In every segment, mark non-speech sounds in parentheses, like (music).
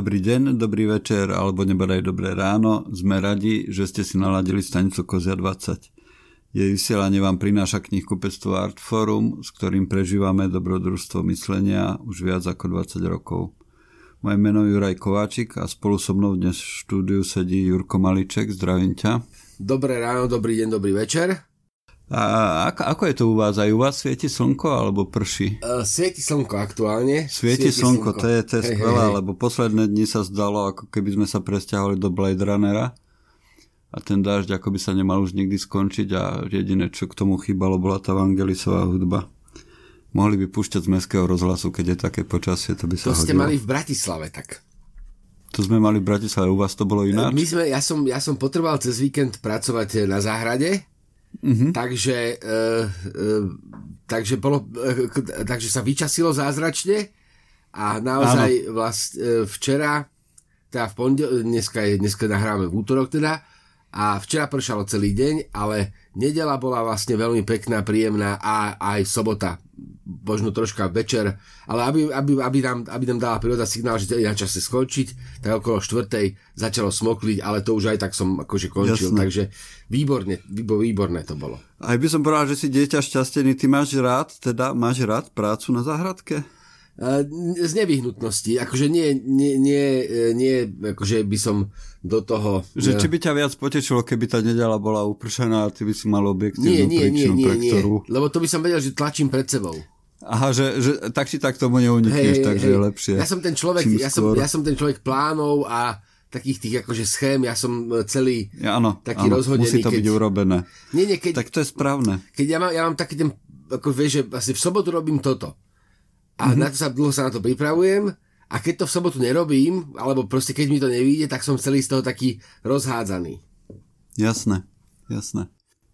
Dobrý deň, dobrý večer alebo nebodaj dobré ráno. Sme radi, že ste si naladili stanicu Kozia 20. Jej vysielanie vám prináša knihkupectvo Artforum, s ktorým prežívame dobrodružstvo myslenia už viac ako 20 rokov. Moje meno je Juraj Kováčik a spolu so mnou dnes v štúdiu sedí Jurko Maliček. Zdravím ťa. Dobré ráno, dobrý deň, dobrý večer. A ako, ako je to u vás? Aj u vás svieti slnko alebo prší? Uh, svieti slnko aktuálne. Svieti, svieti slnko, slnko, to je, to je skvelé, hey, hey. lebo posledné dni sa zdalo, ako keby sme sa presťahovali do Blade Runnera a ten dážď ako by sa nemal už nikdy skončiť a jediné, čo k tomu chýbalo, bola tá Vangelisová hudba. Mohli by púšťať z mestského rozhlasu, keď je také počasie, to by sa To hodilo. ste mali v Bratislave, tak. To sme mali v Bratislave, u vás to bolo ináč? My sme, ja som, ja som potreboval cez víkend pracovať na záhrade, Mm-hmm. Takže, e, e, takže, bolo, e, takže sa vyčasilo zázračne a naozaj vlast, e, včera, teda v pondel, dneska, je, dneska nahráme v útorok teda, a včera pršalo celý deň, ale nedela bola vlastne veľmi pekná, príjemná a aj sobota možno troška večer, ale aby, aby, aby, nám, aby nám dala príroda signál, že je na čase skončiť, tak okolo štvrtej začalo smokliť, ale to už aj tak som akože končil, Jasne. takže výborne, výborné to bolo. Aj by som povedal, že si dieťa šťastený, ty máš rád, teda máš rád prácu na záhradke? Z nevyhnutnosti, akože nie, nie, nie, nie akože by som do toho... Že či by ťa viac potešilo, keby tá nedela bola upršená a ty by si mal objektívnu nie, nie, príčinu, nie, nie, pre ktorú... Nie, lebo to by som vedel, že tlačím pred sebou. Aha, že, že tak či tak tomu neunikneš, hey, takže hey, je lepšie. Ja som ten človek, ja som, ja som ten človek plánov a takých tých akože schém, ja som e, celý ja, áno, taký áno, rozhodený. Musí to keď, byť urobené. Nie, nie, keď, tak to je správne. Keď ja mám, ja mám taký ten, ako vieš, že asi v sobotu robím toto. A mm-hmm. na to sa dlho sa na to pripravujem a keď to v sobotu nerobím, alebo proste keď mi to nevíde, tak som celý z toho taký rozhádzaný. Jasné, jasné.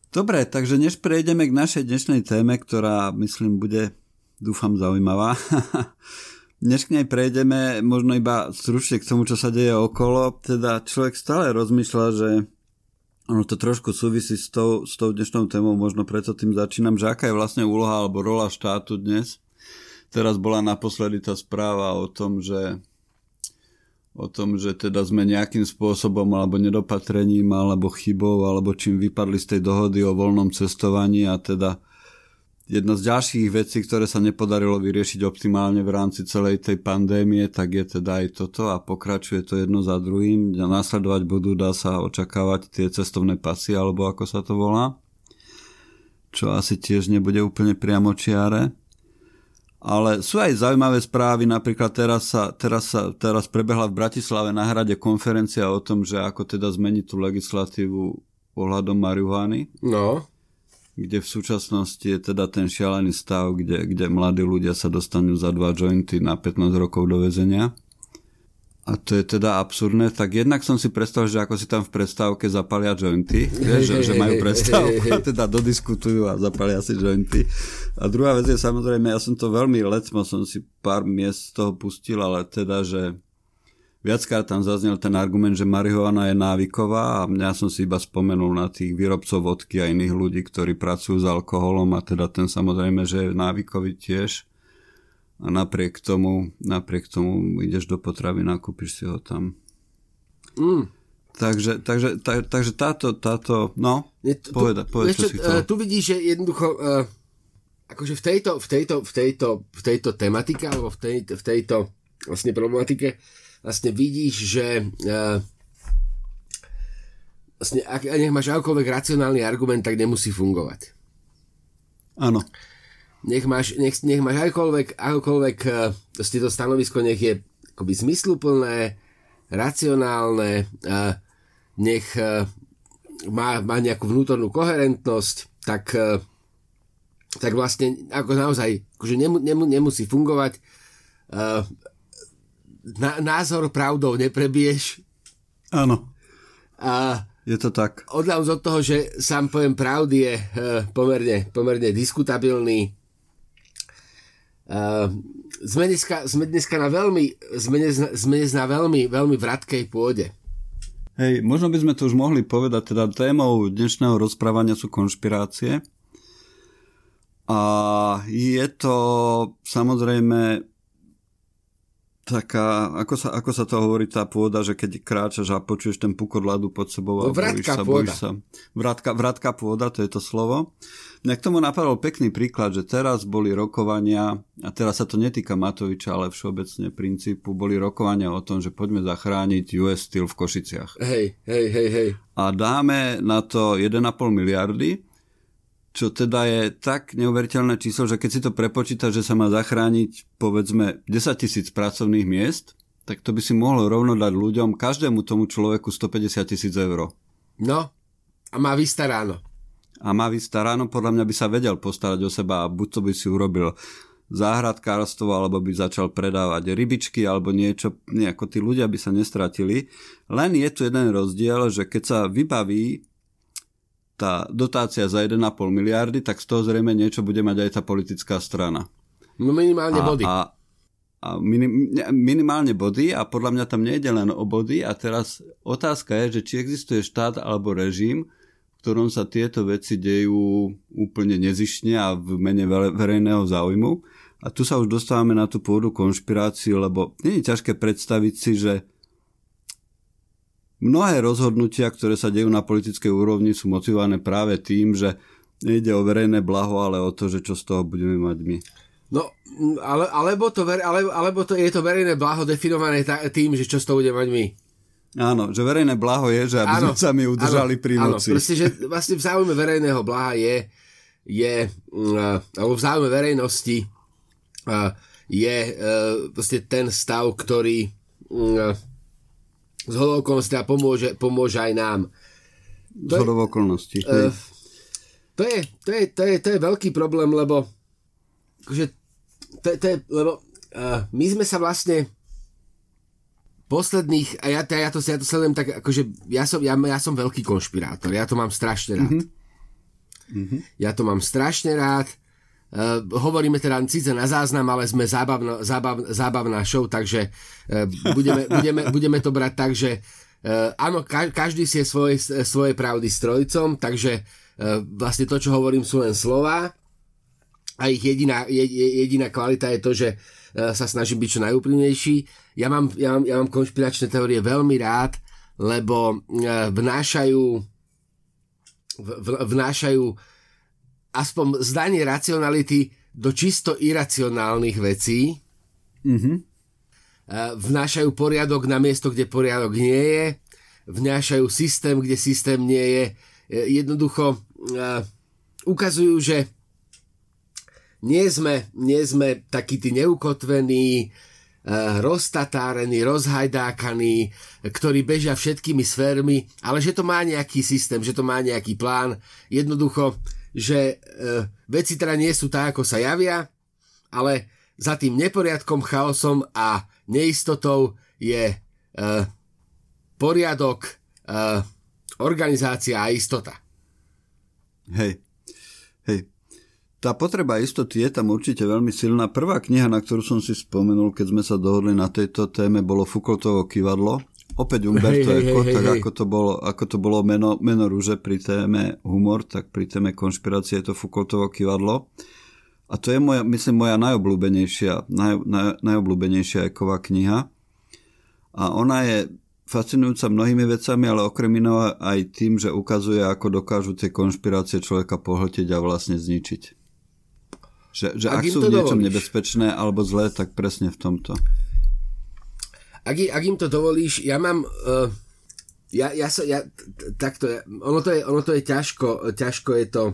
Dobre, takže než prejdeme k našej dnešnej téme, ktorá myslím bude dúfam zaujímavá. (laughs) Dnes k nej prejdeme možno iba stručne k tomu, čo sa deje okolo. Teda človek stále rozmýšľa, že ono to trošku súvisí s tou, s tou dnešnou témou, možno preto tým začínam, že aká je vlastne úloha alebo rola štátu dnes. Teraz bola naposledy tá správa o tom, že o tom, že teda sme nejakým spôsobom alebo nedopatrením alebo chybou alebo čím vypadli z tej dohody o voľnom cestovaní a teda Jedna z ďalších vecí, ktoré sa nepodarilo vyriešiť optimálne v rámci celej tej pandémie, tak je teda aj toto a pokračuje to jedno za druhým. Následovať budú, dá sa očakávať tie cestovné pasy, alebo ako sa to volá, čo asi tiež nebude úplne priamočiare. Ale sú aj zaujímavé správy, napríklad teraz, sa, teraz, sa, teraz prebehla v Bratislave na hrade konferencia o tom, že ako teda zmeniť tú legislatívu ohľadom marihuany. No kde v súčasnosti je teda ten šialený stav, kde, kde mladí ľudia sa dostanú za dva jointy na 15 rokov do väzenia. A to je teda absurdné, tak jednak som si predstavil, že ako si tam v prestávke zapalia jointy, vieš, že, že majú prestávku a teda dodiskutujú a zapalia si jointy. A druhá vec je samozrejme, ja som to veľmi lecmo, som si pár miest z toho pustil, ale teda, že Viackrát tam zaznel ten argument, že marihuana je návyková a mňa som si iba spomenul na tých výrobcov vodky a iných ľudí, ktorí pracujú s alkoholom a teda ten samozrejme, že je návykový tiež. A napriek tomu, napriek tomu ideš do potravy, nakúpiš si ho tam. Mm. Takže, takže, tak, takže táto, táto, no, je, tu, poveda, povedz, čo si chcel. Tu vidíš, že jednoducho, uh, akože v tejto, v tejto, v tejto, v tejto tematike, alebo v, tej, v tejto vlastne problematike, vlastne vidíš, že uh, vlastne, ak nech máš akýkoľvek racionálny argument, tak nemusí fungovať. Áno. Nech máš, nech, nech máš akokoľvek, akokoľvek uh, to stanovisko nech je akoby zmysluplné, racionálne, uh, nech uh, má, má nejakú vnútornú koherentnosť, tak, uh, tak vlastne ako naozaj akože nemu, nemu, nemusí fungovať. Uh, na, názor pravdou neprebiješ. Áno. A je to tak. Odľahnuť od toho, že sám pojem pravdy je uh, pomerne, pomerne diskutabilný. Uh, sme, dneska, sme dneska na veľmi, sme dnes, sme dnes na veľmi, veľmi vratkej pôde. Hej, možno by sme to už mohli povedať, teda témou dnešného rozprávania sú konšpirácie. A je to samozrejme taká, ako sa, ako sa to hovorí tá pôda, že keď kráčaš a počuješ ten pukot ľadu pod sebou no, a bojíš sa, bojíš sa. Vratka, vratka pôda, to je to slovo. Mňa k tomu napadol pekný príklad, že teraz boli rokovania, a teraz sa to netýka Matoviča, ale všeobecne princípu, boli rokovania o tom, že poďme zachrániť US Steel v Košiciach. Hej, hej, hej, hej. A dáme na to 1,5 miliardy, čo teda je tak neuveriteľné číslo, že keď si to prepočíta, že sa má zachrániť povedzme 10 tisíc pracovných miest, tak to by si mohlo rovno dať ľuďom, každému tomu človeku 150 tisíc eur. No, a má vystaráno. A má vystaráno, podľa mňa by sa vedel postarať o seba a buď to by si urobil záhradkárstvo, alebo by začal predávať rybičky, alebo niečo, nejako tí ľudia by sa nestratili. Len je tu jeden rozdiel, že keď sa vybaví tá dotácia za 1,5 miliardy, tak z toho zrejme niečo bude mať aj tá politická strana. No minimálne body. A, a minim, minimálne body a podľa mňa tam nejde len o body a teraz otázka je, že či existuje štát alebo režim, v ktorom sa tieto veci dejú úplne nezišne a v mene verejného záujmu. A tu sa už dostávame na tú pôdu konšpiráciu, lebo nie je ťažké predstaviť si, že Mnohé rozhodnutia, ktoré sa dejú na politickej úrovni, sú motivované práve tým, že nejde o verejné blaho, ale o to, že čo z toho budeme mať my. No, ale, alebo, to, ale, alebo to, je to verejné blaho definované tým, že čo z toho budeme mať my. Áno, že verejné blaho je, že aby áno, sme sa mi udržali áno, pri moci. Áno, proste, že vlastne v záujme verejného blaha je, je uh, alebo v záujme verejnosti uh, je uh, proste ten stav, ktorý uh, z okolností a pomôže, pomôže aj nám. Z okolností. Uh, to, je, to, je, to, je, to je veľký problém, lebo akože, to, to je, lebo uh, my sme sa vlastne posledných, a ja, ja, to, ja to sledujem tak, akože ja som, ja, ja som veľký konšpirátor, ja to mám strašne rád. Mm-hmm. Ja to mám strašne rád Uh, hovoríme teda síce na záznam, ale sme zábavno, zábav, zábavná show, takže uh, budeme, (laughs) budeme, budeme to brať tak, že uh, áno, ka, každý si je svoje, svoje pravdy strojcom, takže uh, vlastne to, čo hovorím, sú len slova a ich jediná, je, jediná kvalita je to, že uh, sa snažím byť čo najúprimnejší. Ja mám, ja, mám, ja mám konšpiračné teórie veľmi rád, lebo uh, vnášajú v, v, vnášajú aspoň zdanie racionality do čisto iracionálnych vecí. Mm-hmm. Vnášajú poriadok na miesto, kde poriadok nie je. Vnášajú systém, kde systém nie je. E, jednoducho uh, ukazujú, že nie sme, nie sme takí tí neukotvení, roztatárení, rozhajdákaní, ktorí bežia všetkými sférmi, ale že to má nejaký systém, že to má nejaký plán. Jednoducho že e, veci teda nie sú tak, ako sa javia, ale za tým neporiadkom, chaosom a neistotou je e, poriadok, e, organizácia a istota. Hej, hej. Tá potreba istoty je tam určite veľmi silná. Prvá kniha, na ktorú som si spomenul, keď sme sa dohodli na tejto téme, bolo Foucaultovo kivadlo Opäť Umberto hey, Eco, hey, tak hey, ako, to bolo, ako to bolo meno, meno rúže pri téme humor, tak pri téme konšpirácie je to Foucaultovo kivadlo. A to je moja, myslím, moja najobľúbenejšia, naj, naj, najobľúbenejšia Eková kniha. A ona je fascinujúca mnohými vecami, ale okrem iného aj tým, že ukazuje, ako dokážu tie konšpirácie človeka pohltiť a vlastne zničiť. Že, že ak, ak sú v niečom dovolíš. nebezpečné alebo zlé, tak presne v tomto ak, ak im to dovolíš, ja mám... Uh, ja, ja, so, ja takto, ono to je, ono to je ťažko, ťažko je to,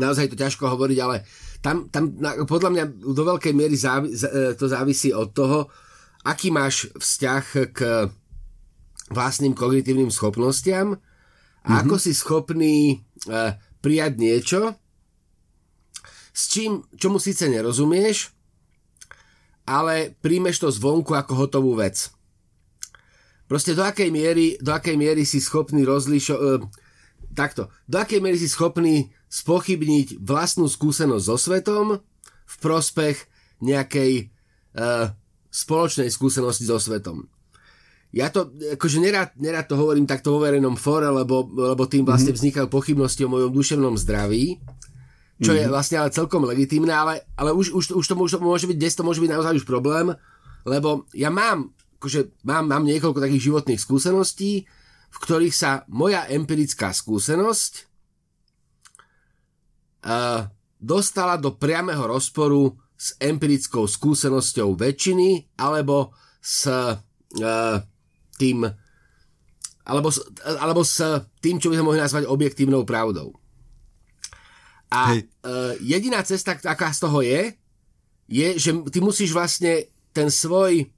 naozaj to ťažko hovoriť, ale tam, tam na, podľa mňa do veľkej miery závi, e, to závisí od toho, aký máš vzťah k vlastným kognitívnym schopnostiam a mm-hmm. ako si schopný uh, prijať niečo, s čím, čomu síce nerozumieš, ale príjmeš to zvonku ako hotovú vec. Proste do akej miery, do akej miery si schopný rozlišo... E, takto. Do akej miery si schopný spochybniť vlastnú skúsenosť so svetom v prospech nejakej e, spoločnej skúsenosti so svetom. Ja to, akože nerad, nerad to hovorím takto vo verejnom fóre, lebo, lebo tým vlastne mm-hmm. vznikajú pochybnosti o mojom duševnom zdraví čo mm-hmm. je mhm. vlastne ale celkom legitimné, ale, ale už, už, už, to, už to môže byť, dnes to môže byť naozaj už problém, lebo ja mám, akože mám, mám niekoľko takých životných skúseností, v ktorých sa moja empirická skúsenosť uh, dostala do priameho rozporu s empirickou skúsenosťou väčšiny alebo s uh, tým alebo, alebo s tým, čo by sme mohli nazvať objektívnou pravdou. A uh, jediná cesta, aká z toho je, je, že ty musíš vlastne ten svoj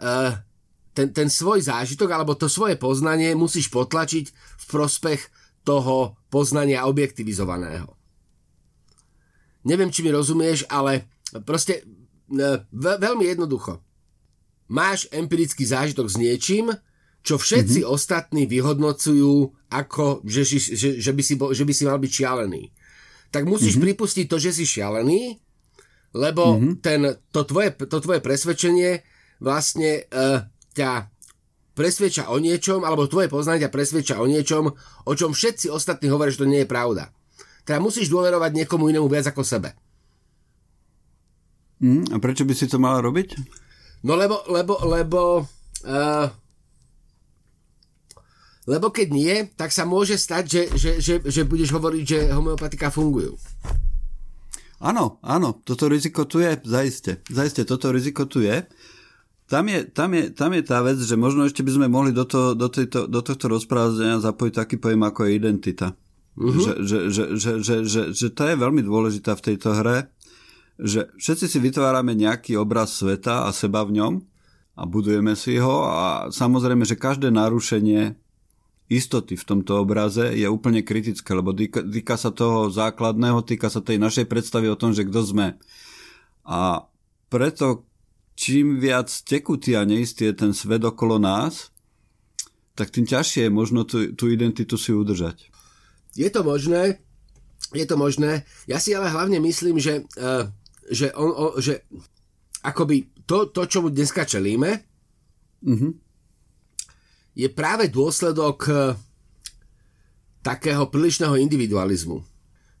uh, ten, ten svoj zážitok alebo to svoje poznanie musíš potlačiť v prospech toho poznania objektivizovaného. Neviem, či mi rozumieš, ale proste uh, veľmi jednoducho. Máš empirický zážitok s niečím, čo všetci mm-hmm. ostatní vyhodnocujú ako, že, že, že, by si že by si mal byť šialený. Tak musíš mm-hmm. pripustiť to, že si šialený, lebo mm-hmm. ten, to, tvoje, to tvoje presvedčenie vlastne uh, ťa presvedča o niečom, alebo tvoje poznanie ťa presvedča o niečom, o čom všetci ostatní hovoria, že to nie je pravda. Teda musíš dôverovať niekomu inému viac ako sebe. Mm, a prečo by si to mala robiť? No lebo, lebo, lebo uh, lebo keď nie, tak sa môže stať, že, že, že, že budeš hovoriť, že homeopatika fungujú. Áno, áno, toto riziko tu je, zaiste. Zaiste, toto riziko tu je. Tam je, tam, je, tam je tá vec, že možno ešte by sme mohli do, to, do, tejto, do tohto rozprávania zapojiť taký pojem ako je identita. Uh-huh. Že, že, že, že, že, že, že to je veľmi dôležitá v tejto hre, že všetci si vytvárame nejaký obraz sveta a seba v ňom a budujeme si ho a samozrejme, že každé narušenie istoty v tomto obraze je úplne kritické, lebo týka, sa toho základného, týka sa tej našej predstavy o tom, že kto sme. A preto čím viac tekutý a neistý je ten svet okolo nás, tak tým ťažšie je možno tú, tú identitu si udržať. Je to možné, je to možné. Ja si ale hlavne myslím, že, uh, že, on, že akoby to, to, čo mu dneska čelíme, uh-huh je práve dôsledok eh, takého prílišného individualizmu.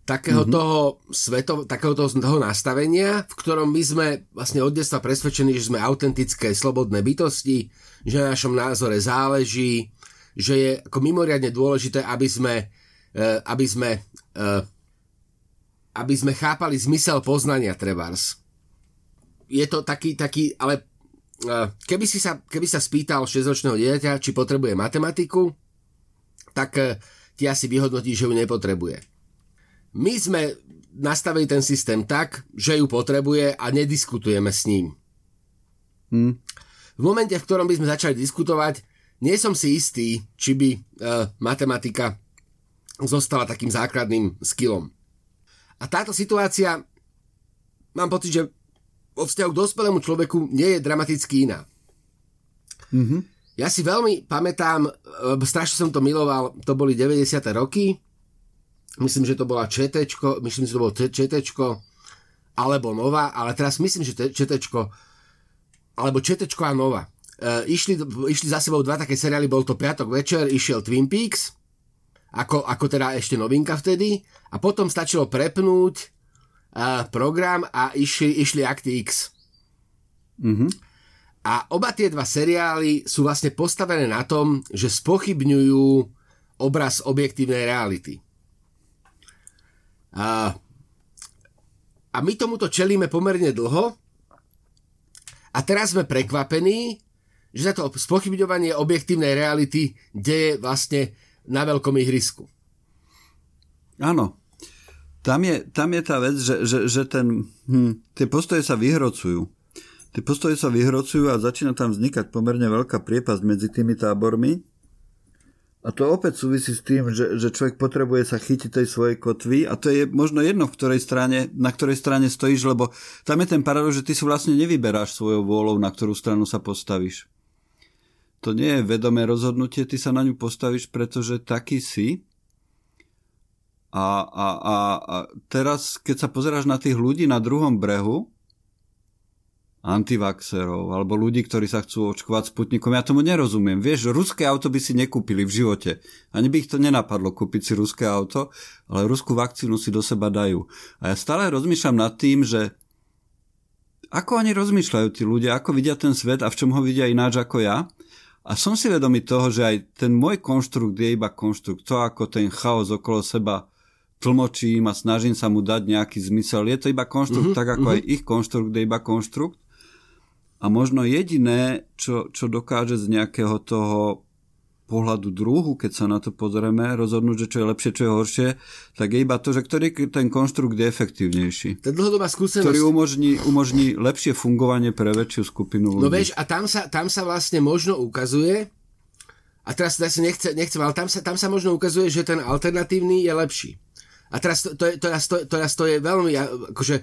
Takého mm-hmm. toho sveto, takého toho, toho nastavenia, v ktorom my sme vlastne od detstva presvedčení, že sme autentické, slobodné bytosti, že na našom názore záleží, že je ako mimoriadne dôležité, aby sme, eh, aby sme, eh, aby sme chápali zmysel poznania trebárs. Je to taký, taký, ale keby, si sa, keby sa spýtal 6-ročného dieťa, či potrebuje matematiku, tak e, ti asi vyhodnotí, že ju nepotrebuje. My sme nastavili ten systém tak, že ju potrebuje a nediskutujeme s ním. Hmm. V momente, v ktorom by sme začali diskutovať, nie som si istý, či by uh, matematika zostala takým základným skillom. A táto situácia, mám pocit, že vo vzťahu k dospelému človeku nie je dramaticky iná. Mm-hmm. Ja si veľmi pamätám, strašne som to miloval, to boli 90. roky, myslím, že to bola ČT, myslím, že to bolo ČT, alebo Nova, ale teraz myslím, že ČT, alebo ČT a Nova. E, išli, išli za sebou dva také seriály, bol to piatok večer, išiel Twin Peaks, ako, ako teda ešte novinka vtedy, a potom stačilo prepnúť program a išli, išli Akty X. Mm-hmm. A oba tie dva seriály sú vlastne postavené na tom, že spochybňujú obraz objektívnej reality. A, a my tomuto čelíme pomerne dlho a teraz sme prekvapení, že sa to spochybňovanie objektívnej reality deje vlastne na veľkom ihrisku. Áno, tam je, tam je tá vec, že, že, že ten, hm, tie postoje sa vyhrocujú. Tie postoje sa vyhrocujú a začína tam vznikať pomerne veľká priepasť medzi tými tábormi. A to opäť súvisí s tým, že, že človek potrebuje sa chytiť tej svojej kotvy a to je možno jedno, v ktorej strane, na ktorej strane stojíš, lebo tam je ten paradox, že ty si vlastne nevyberáš svojou vôľou, na ktorú stranu sa postavíš. To nie je vedomé rozhodnutie, ty sa na ňu postavíš, pretože taký si a, a, a, a teraz, keď sa pozeráš na tých ľudí na druhom brehu, antivaxerov, alebo ľudí, ktorí sa chcú očkovať Sputnikom, ja tomu nerozumiem. Vieš, ruské auto by si nekúpili v živote. Ani by ich to nenapadlo kúpiť si ruské auto, ale ruskú vakcínu si do seba dajú. A ja stále rozmýšľam nad tým, že ako oni rozmýšľajú tí ľudia, ako vidia ten svet a v čom ho vidia ináč ako ja. A som si vedomý toho, že aj ten môj konštrukt je iba konštrukt. To, ako ten chaos okolo seba tlmočím a snažím sa mu dať nejaký zmysel. Je to iba konštrukt, mm-hmm, tak ako mm-hmm. aj ich konštrukt je iba konštrukt. A možno jediné, čo, čo dokáže z nejakého toho pohľadu druhu, keď sa na to pozrieme, rozhodnúť, že čo je lepšie, čo je horšie, tak je iba to, že ktorý ten konštrukt je efektívnejší. Tá dlhodobá skúsenosť... Ktorý umožní, umožní lepšie fungovanie pre väčšiu skupinu ľudí. No vieš, a tam sa, tam sa vlastne možno ukazuje, a teraz, teraz nechce, nechcem, ale tam sa, tam sa možno ukazuje, že ten alternatívny je lepší. A teraz to, to, je, to, to, to, to je veľmi, akože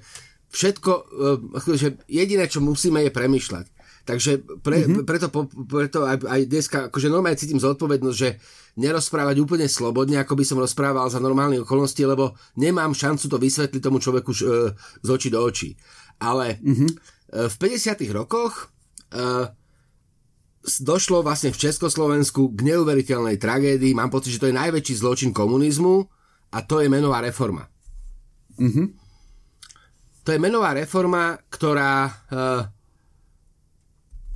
všetko, e, akože jediné, čo musíme je premyšľať. Takže pre, mm-hmm. preto, preto aj, aj dneska akože normálne cítim zodpovednosť, že nerozprávať úplne slobodne, ako by som rozprával za normálne okolnosti, lebo nemám šancu to vysvetliť tomu človeku e, z očí do očí. Ale mm-hmm. v 50. rokoch e, došlo vlastne v Československu k neuveriteľnej tragédii. Mám pocit, že to je najväčší zločin komunizmu a to je menová reforma. Mm-hmm. To je menová reforma, ktorá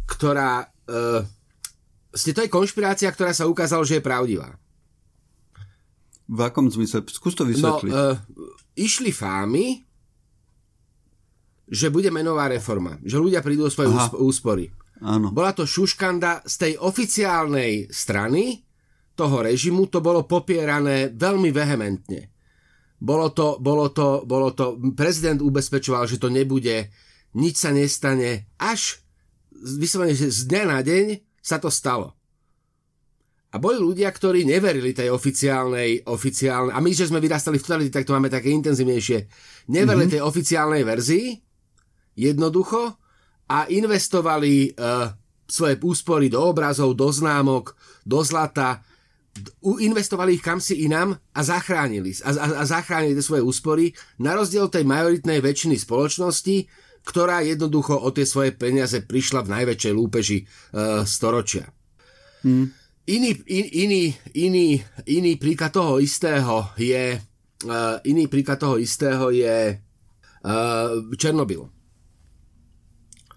ktorá... Uh, to je konšpirácia, ktorá sa ukázala, že je pravdivá. V akom zmysle? Skús to vysvetliť. No, uh, išli fámy, že bude menová reforma. Že ľudia prídu o svoje Aha. úspory. Áno. Bola to šuškanda z tej oficiálnej strany toho režimu, to bolo popierané veľmi vehementne. Bolo to, bolo to, bolo to, prezident ubezpečoval, že to nebude, nič sa nestane, až vyslovene, že z dňa na deň sa to stalo. A boli ľudia, ktorí neverili tej oficiálnej, oficiálnej, a my, že sme vyrastali v totalite, tak to máme také intenzívnejšie, neverili mm-hmm. tej oficiálnej verzii, jednoducho, a investovali uh, svoje úspory do obrazov, do známok, do zlata, investovali ich kam si inám a zachránili, a, a, a zachránili svoje úspory, na rozdiel tej majoritnej väčšiny spoločnosti, ktorá jednoducho o tie svoje peniaze prišla v najväčšej lúpeži uh, storočia. Hmm. Iný, in, iný, iný, iný príklad toho istého je uh, iný príklad toho istého je uh, Černobyl.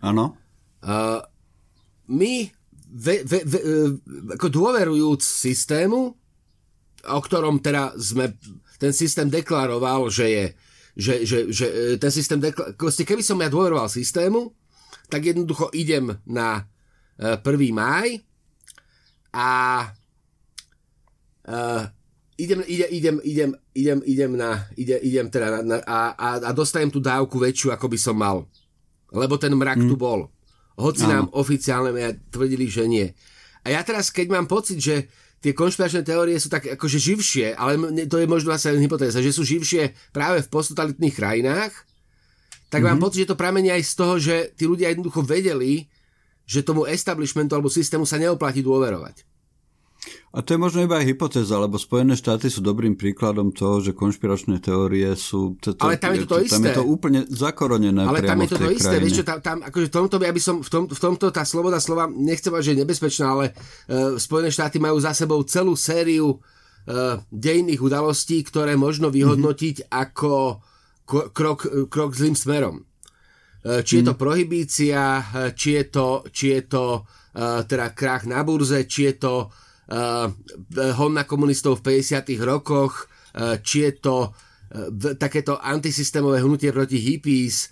Áno. Uh, my ve, ve, ve, uh, ako dôverujúc systému, o ktorom teda sme ten systém deklaroval, že je že, že, že e, ten systém, keby som ja dôveroval systému, tak jednoducho idem na 1. E, máj a uh, idem, idem, idem, idem, idem, idem, na, idem, idem teda na, na, a, a, a dostajem tú dávku väčšiu, ako by som mal. Lebo ten mrak mm. tu bol. Hoci Áno. nám oficiálne tvrdili, že nie. A ja teraz, keď mám pocit, že tie konšpiračné teórie sú tak akože živšie, ale to je možno asi hypotéza, že sú živšie práve v posttotalitných krajinách, tak mm-hmm. mám mhm. pocit, že to pramení aj z toho, že tí ľudia jednoducho vedeli, že tomu establishmentu alebo systému sa neoplatí dôverovať. A to je možno iba aj hypotéza, lebo Spojené štáty sú dobrým príkladom toho, že konšpiračné teórie sú... To, ale tam je to to isté. Tam je to úplne zakoronené Ale tam je to to isté. Vieš čo, tam, tam, akože v tomto by, aby som, v, tom, v tomto tá sloboda slova, nechcem že je nebezpečná, ale uh, Spojené štáty majú za sebou celú sériu uh, dejných udalostí, ktoré možno vyhodnotiť mm-hmm. ako krok, krok zlým smerom. Uh, či je to mm. prohibícia, či je to, či je to uh, teda krach na burze, či je to uh, hon komunistov v 50. rokoch, uh, či je to uh, takéto antisystémové hnutie proti hippies,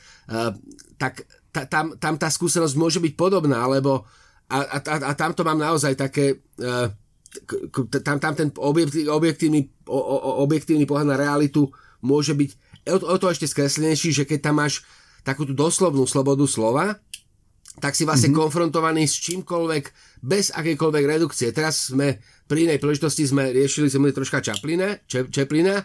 tak ta, tam, tam tá skúsenosť môže byť podobná, lebo a, a, a tam to mám naozaj také tam, tam ten objektívny, objektívny pohľad na realitu môže byť o, to ešte skreslenejší, že keď tam máš takú tú doslovnú slobodu slova, tak si vlastne mm-hmm. konfrontovaný s čímkoľvek, bez akejkoľvek redukcie. Teraz sme, pri inej príležitosti sme riešili, sme troška Čaplina, Čep, Čeplina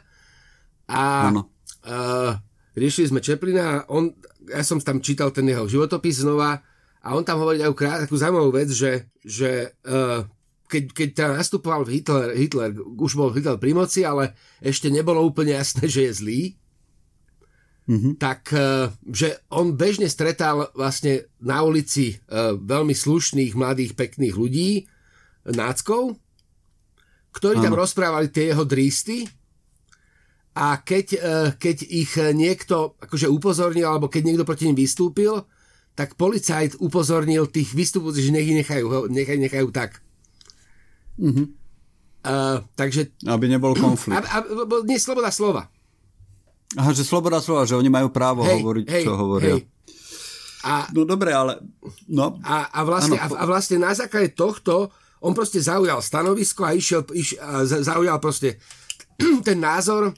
a uh, riešili sme Čeplina a on, ja som tam čítal ten jeho životopis znova a on tam hovorí takú, takú zaujímavú vec, že, že uh, keď, keď tam nastupoval Hitler, Hitler, už bol Hitler pri moci, ale ešte nebolo úplne jasné, (laughs) že je zlý, mm-hmm. tak e, že on bežne stretal vlastne na ulici e, veľmi slušných, mladých, pekných ľudí, náckov, ktorí tam rozprávali tie jeho drísty a keď, e, keď ich niekto akože upozornil, alebo keď niekto proti ním vystúpil, tak policajt upozornil tých vystupujúcich, že nech nechajú, nechaj, nechajú tak. Mm-hmm. Uh, takže... Aby nebol konflikt. A, a, nie, sloboda slova. Aha, že sloboda slova, že oni majú právo hej, hovoriť, hej, čo hovoria. Hej. A, no dobre, ale... No, a, a, vlastne, a, a vlastne na základe tohto on proste zaujal stanovisko a išiel, iš, a zaujal proste (clears throat) ten názor,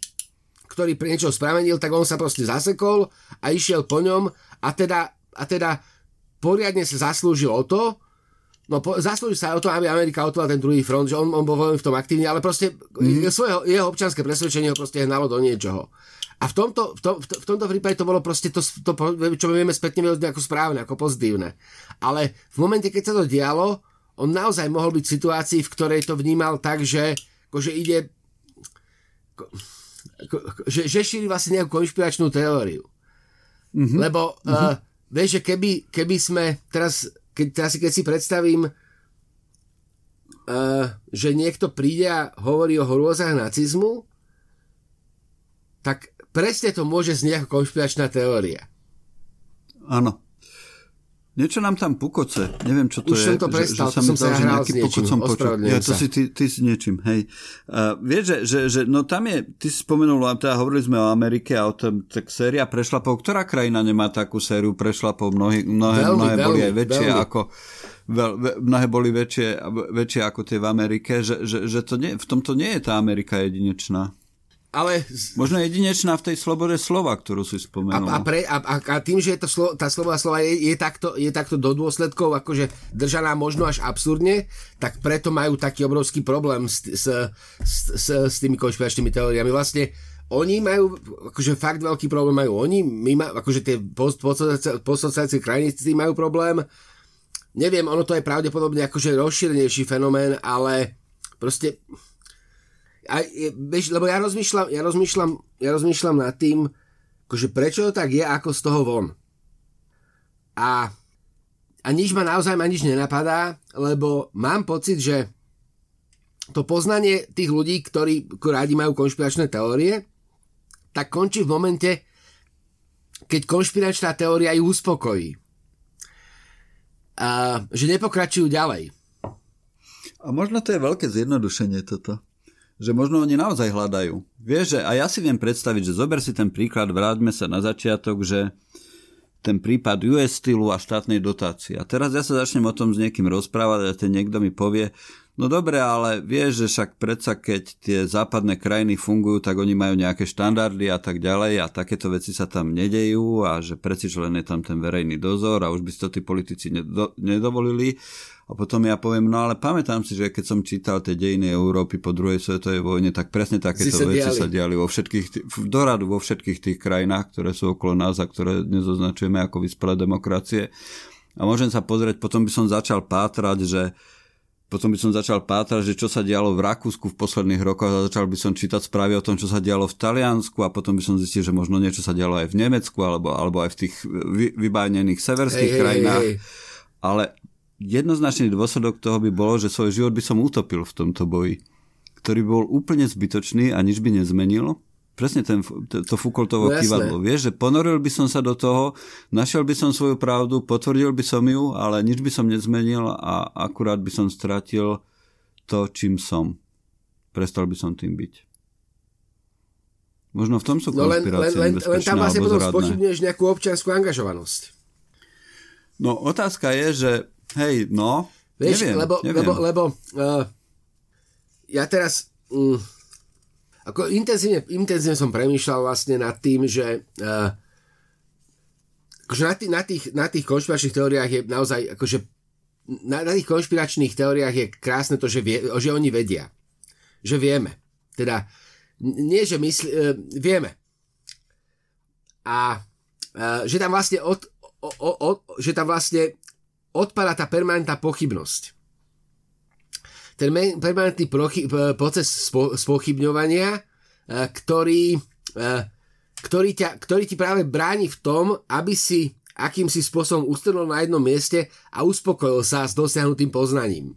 ktorý pre niečo spramenil, tak on sa proste zasekol a išiel po ňom a teda, a teda poriadne sa zaslúžil o to, No, po, zaslúži sa o to, aby Amerika otvorila ten druhý front, že on, on bol veľmi v tom aktívny, ale proste mm. svoje, jeho občanské presvedčenie ho proste hnalo do niečoho. A v tomto, v, to, v tomto prípade to bolo proste to, to čo vieme spätne vyhodniť ako správne, ako pozitívne. Ale v momente, keď sa to dialo, on naozaj mohol byť v situácii, v ktorej to vnímal tak, že akože ide že, že šíri vlastne nejakú konšpiračnú teóriu. Mm-hmm. Lebo mm-hmm. Uh, vieš, že keby, keby sme teraz, keď, teraz keď si predstavím, uh, že niekto príde a hovorí o hrôzach nacizmu, tak presne to môže znieť ako konšpiračná teória. Áno. Niečo nám tam pukoce, neviem čo to Už je. som to prestal, že, že sa som sa hral s niečím, ja, to si ty, ty s niečím, hej. Uh, vieš, že, že, že, no tam je, ty si spomenul, teda hovorili sme o Amerike a o tom, tak séria prešlapov, ktorá krajina nemá takú sériu prešlapov, mnohé, mnohé, veľmi, mnohé veľmi, boli aj väčšie veľmi. ako veľ, ve, mnohé boli väčšie, väčšie ako tie v Amerike, že, že, že to nie, v tomto nie je tá Amerika jedinečná. Ale... Možno jedinečná v tej slobode slova, ktorú si spomenul. A, a, pre, a, a tým, že je to slo, tá sloboda slova je, je, takto, je takto do dôsledkov akože držaná možno až absurdne, tak preto majú taký obrovský problém s, s, s, s, s tými konšpiračnými teóriami. Vlastne oni majú, akože fakt veľký problém majú oni, my ma, akože tie postsociálne krajiny majú problém. Neviem, ono to je pravdepodobne akože rozšírenejší fenomén, ale proste a, vieš, lebo ja rozmýšľam, ja rozmýšľam, ja rozmýšľam nad tým, akože prečo to tak je, ako z toho von. A, a nič ma naozaj ma nič nenapadá, lebo mám pocit, že to poznanie tých ľudí, ktorí rádi majú konšpiračné teórie, tak končí v momente, keď konšpiračná teória ju uspokojí. A, že nepokračujú ďalej. A možno to je veľké zjednodušenie toto že možno oni naozaj hľadajú. Vieš, že, a ja si viem predstaviť, že zober si ten príklad, vráťme sa na začiatok, že ten prípad US stylu a štátnej dotácie. A teraz ja sa začnem o tom s niekým rozprávať a ten niekto mi povie, no dobre, ale vieš, že však predsa keď tie západné krajiny fungujú, tak oni majú nejaké štandardy a tak ďalej a takéto veci sa tam nedejú a že preci len je tam ten verejný dozor a už by si to tí politici nedovolili. A potom ja poviem, no ale pamätám si, že keď som čítal tie dejiny Európy po druhej svetovej vojne, tak presne takéto veci diali. sa diali vo všetkých, doradu vo všetkých tých krajinách, ktoré sú okolo nás a ktoré dnes označujeme ako vyspelé demokracie. A môžem sa pozrieť, potom by som začal pátrať, že potom by som začal pátrať, že čo sa dialo v Rakúsku v posledných rokoch a začal by som čítať správy o tom, čo sa dialo v Taliansku a potom by som zistil, že možno niečo sa dialo aj v Nemecku alebo, alebo aj v tých vy, vybájnených severských hey, krajinách. Hey, hey. Ale jednoznačný dôsledok toho by bolo, že svoj život by som utopil v tomto boji, ktorý bol úplne zbytočný a nič by nezmenil. Presne ten, to, to Foucaultovo no, kývadlo. Vieš, že ponoril by som sa do toho, našiel by som svoju pravdu, potvrdil by som ju, ale nič by som nezmenil a akurát by som stratil to, čím som. Prestal by som tým byť. Možno v tom sú no len, len, len, len tam vlastne potom spochybňuješ nejakú občianskú angažovanosť. No otázka je, že Hej, no, Vieš, neviem, lebo, neviem. lebo, lebo uh, ja teraz um, ako intenzívne, intenzívne som premýšľal vlastne nad tým, že uh, akože na, tých, na, tých, na tých konšpiračných teóriách je naozaj akože na, na tých konšpiračných teóriách je krásne to, že, vie, že oni vedia. Že vieme. Teda nie, že mysli, uh, vieme. A uh, že tam vlastne od, o, o, o, že tam vlastne odpada tá permanentná pochybnosť. Ten permanentný proces spochybňovania, e, ktorý, e, ktorý, ťa, ktorý ti práve bráni v tom, aby si akýmsi spôsobom ustrnul na jednom mieste a uspokojil sa s dosiahnutým poznaním.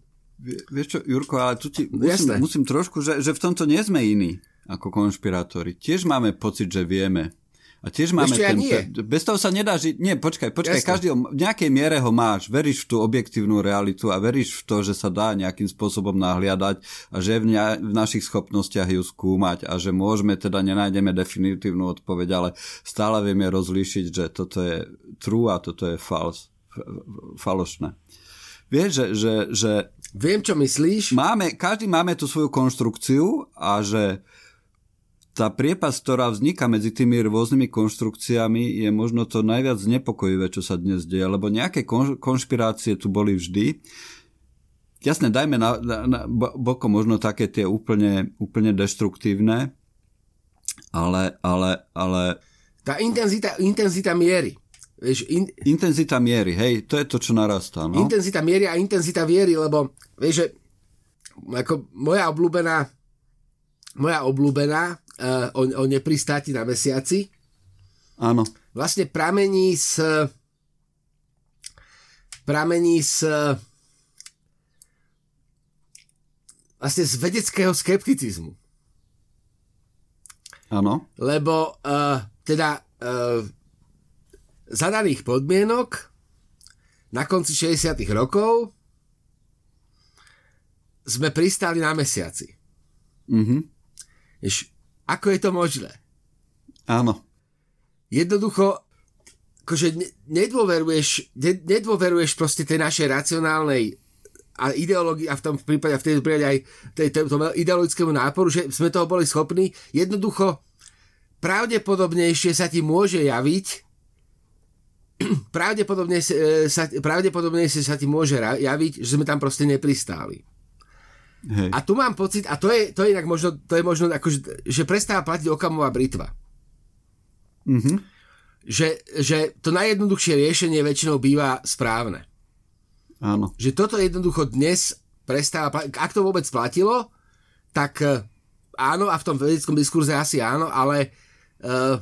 Vieš čo, Jurko, ale tu ti musím, musím trošku, že, že v tomto nie sme iní ako konšpirátori. Tiež máme pocit, že vieme A tiež máme Ešte ja ten... nie. Bez toho sa nedá žiť... Nie, počkaj, počkaj, Jasne. každý v nejakej miere ho máš. Veríš v tú objektívnu realitu a veríš v to, že sa dá nejakým spôsobom nahliadať a že v, ne- v našich schopnostiach ju skúmať a že môžeme, teda nenájdeme definitívnu odpoveď, ale stále vieme rozlíšiť, že toto je true a toto je false, falošné. Vieš, že, že, že Viem, čo myslíš. máme, každý máme tú svoju konštrukciu a že tá priepas, ktorá vzniká medzi tými rôznymi konštrukciami, je možno to najviac znepokojivé, čo sa dnes deje, lebo nejaké kon, konšpirácie tu boli vždy. Jasne, dajme na, na, na boko možno také tie úplne, úplne deštruktívne, ale, ale, ale Tá intenzita, intenzita miery. Vieš, in, intenzita miery, hej, to je to, čo narastá. No? intenzita miery a intenzita viery, lebo vieš, že ako moja obľúbená moja obľúbená o, o nepristáti na mesiaci Áno, vlastne pramení z pramení z vlastne z vedeckého skepticizmu. áno, Lebo uh, teda uh, za daných podmienok na konci 60 rokov sme pristáli na mesiaci. mhm, Vieš, ako je to možné? áno, Jednoducho, akože ne- nedôveruješ, ne- nedôveruješ proste tej našej racionálnej a ideológii a v tom prípade, a v tejto prípade aj tej, tej, tomu ideologickému náporu, že sme toho boli schopní, jednoducho pravdepodobnejšie sa ti môže javiť (clears throat) pravdepodobne, e, sa, pravdepodobnejšie sa ti môže javiť, že sme tam proste nepristáli. Hej, A tu mám pocit, a to je, to je inak možno, to je možno ako, že, prestáva platiť okamová britva. mhm, Že, že to najjednoduchšie riešenie väčšinou býva správne. áno, Že toto jednoducho dnes prestáva platiť. Ak to vôbec platilo, tak eh, áno, a v tom vedeckom diskurze asi áno, ale, uh,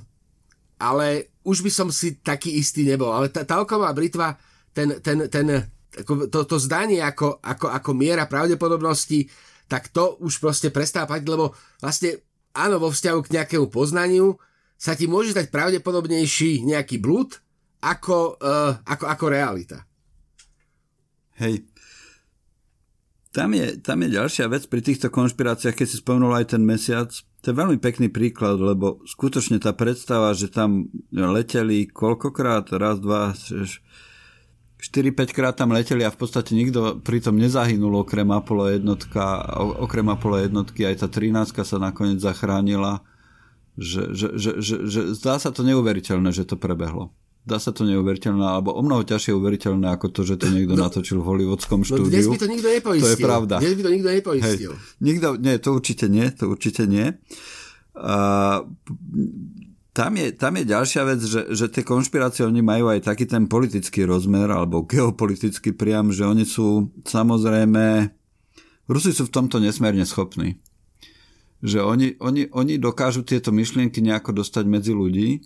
ale už by som si taký istý nebol. Ale tá, tá okamová britva, ten, ten, ten, ako, to, to zdanie ako, ako, ako miera pravdepodobnosti, tak to už proste prestáva platiť, lebo vlastne áno, vo vzťahu k nejakému poznaniu sa ti môže dať pravdepodobnejší nejaký blúd ako, uh, ako, ako realita. hej. Tam je, tam je ďalšia vec pri týchto konšpiráciách, keď si spomenul aj ten mesiac. To je veľmi pekný príklad, lebo skutočne tá predstava, že tam leteli koľkokrát, raz, dva, šeš, 4-5 krát tam leteli a v podstate nikto pritom nezahynul okrem Apollo jednotka, okrem Apollo jednotky, aj tá 13 sa nakoniec zachránila. Že, že, že, že, že zdá sa to neuveriteľné, že to prebehlo. Dá sa to neuveriteľné, alebo o mnoho ťažšie uveriteľné ako to, že to niekto no, natočil v hollywoodskom No štúdiu. dnes by to nikto nepoistil. To je pravda. Dnes by to nikto Hej, nepoistil. nikto, nie, to určite nie, to určite nie. A, tam, je, tam je ďalšia vec, že, že tie konšpirácie, oni majú aj taký ten politický rozmer, alebo geopolitický priam, že oni sú samozrejme, Rusi sú v tomto nesmierne schopní. Že oni, oni, oni dokážu tieto myšlienky nejako dostať medzi ľudí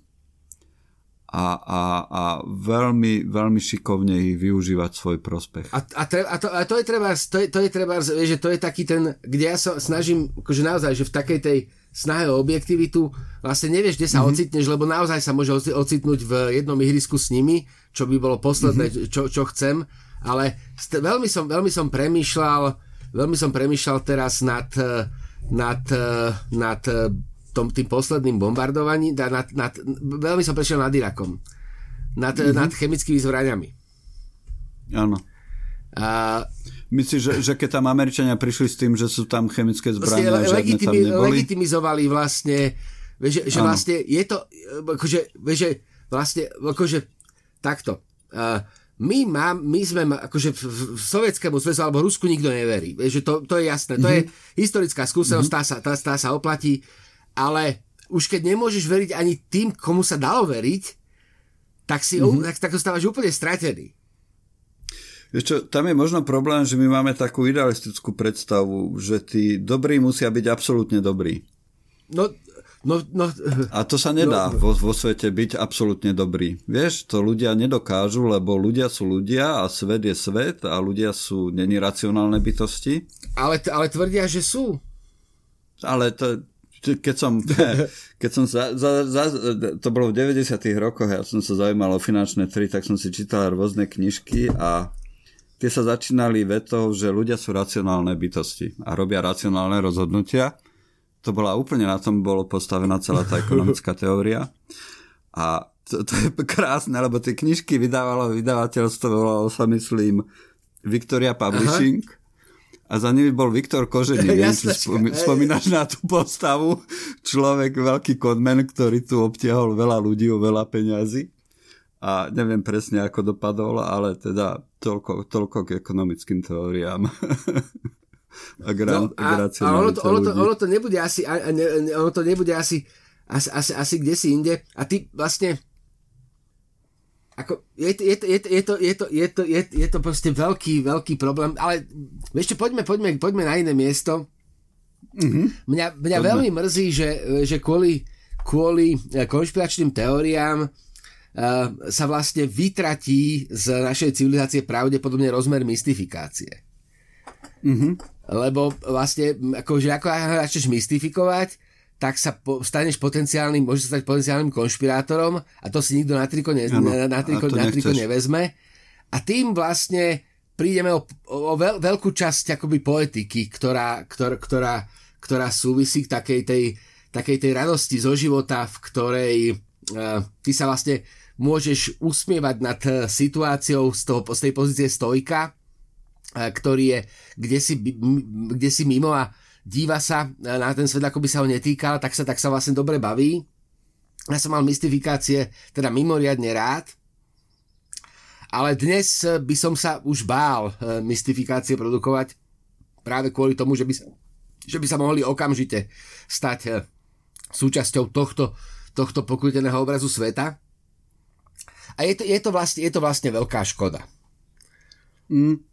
a, a, a veľmi, veľmi šikovne ich využívať svoj prospech. A, a, tre, a, to, a to je treba, to je, to je treba, že to je taký ten, kde ja sa snažím, akože naozaj, že v takej tej snahe o objektivitu vlastne nevieš, kde sa mm-hmm. ocitneš, lebo naozaj sa môže oci- ocitnúť v jednom ihrisku s nimi, čo by bolo posledné, mm-hmm. čo, čo chcem, ale st- veľmi som, veľmi som premýšľal, veľmi som premýšľal teraz nad, eh, nad, eh, nad eh, tom, tým posledným bombardovaním, nad, nad, nad, veľmi som prešiel nad Irakom, nad, mm-hmm. nad chemickými zbraniami. Áno. A Myslíš, že, že keď tam Američania prišli s tým, že sú tam chemické zbrania, vlastne tam legitimi, neboli? legitimizovali vlastne, že, že Áno. vlastne je to, akože, že vlastne, akože takto. Uh, my, mám, my sme, akože v, v sovietskému zväzu alebo Rusku nikto neverí. Že to, to je jasné. To Mhm. je historická skúsenosť, tá, sa, tá, tá sa oplatí, ale už keď nemôžeš veriť ani tým, komu sa dalo veriť, tak, si, Mhm. tak, tak ostávaš úplne stratený. Vieš čo, tam je možno problém, že my máme takú idealistickú predstavu, že tí dobrí musia byť absolútne dobrí. No, no, no, A to sa nedá no, vo, vo svete byť absolútne dobrý. Vieš, to ľudia nedokážu, lebo ľudia sú ľudia a svet je svet a ľudia sú není racionálne bytosti. ale, ale tvrdia, že sú. Ale to, keď som, (laughs) keď som za, za, za, to bolo v 90 rokoch, ja som sa zaujímal o finančné trhy, tak som si čítal rôzne knižky a tie sa začínali vetou, že ľudia sú racionálne bytosti a robia racionálne rozhodnutia. To bola úplne na tom bolo postavená celá tá ekonomická (laughs) teória. A to, to je krásne, lebo tie knižky vydávalo vydavateľstvo, volalo sa myslím Victoria Publishing. Aha a za nimi bol Viktor Kožený. (laughs) Jasne, spomí, spomínaš na tú postavu. Človek, veľký konmen, ktorý tu obtiahol veľa ľudí o veľa peňazí. A neviem presne, ako dopadol, ale teda toľko, toľko k ekonomickým teóriám. (laughs) a, gra, no, a, a ono, to, ono, to, ono to nebude asi, ono to nebude asi, asi, asi, asi kde si inde. A ty vlastne ako, je, to, je, je, je, to, je, to, je, to, je, je to proste veľký, veľký problém, ale ešte poďme, poďme, poďme na iné miesto. Mm-hmm. Mňa, mňa veľmi mrzí, že, že kvôli, kvôli eh, konšpiračným teóriám uh, sa vlastne vytratí z našej civilizácie pravdepodobne rozmer mystifikácie. Mm-hmm. Lebo vlastne, akože ako začneš mystifikovať, tak sa po, staneš potenciálnym, môžeš stať potenciálnym konšpirátorom a to si nikto na triko, ne, ano, na triko, na triko nevezme. A tým vlastne prídeme o, o veľ, veľkú časť akoby poetiky, ktorá, ktor, ktorá, ktorá súvisí k takej tej, takej tej radosti zo života, v ktorej uh, ty sa vlastne môžeš usmievať nad uh, situáciou z, toho, z tej pozície stojka, uh, ktorý je kde si, kde si mimo a díva sa na ten svet, ako by sa ho netýkal, tak sa, tak sa vlastne dobre baví. Ja som mal mystifikácie teda mimoriadne rád, ale dnes by som sa už bál mystifikácie produkovať práve kvôli tomu, že by sa, že by sa mohli okamžite stať súčasťou tohto, tohto pokruteného obrazu sveta. A je to, je to, vlastne, je to vlastne veľká škoda. Mm,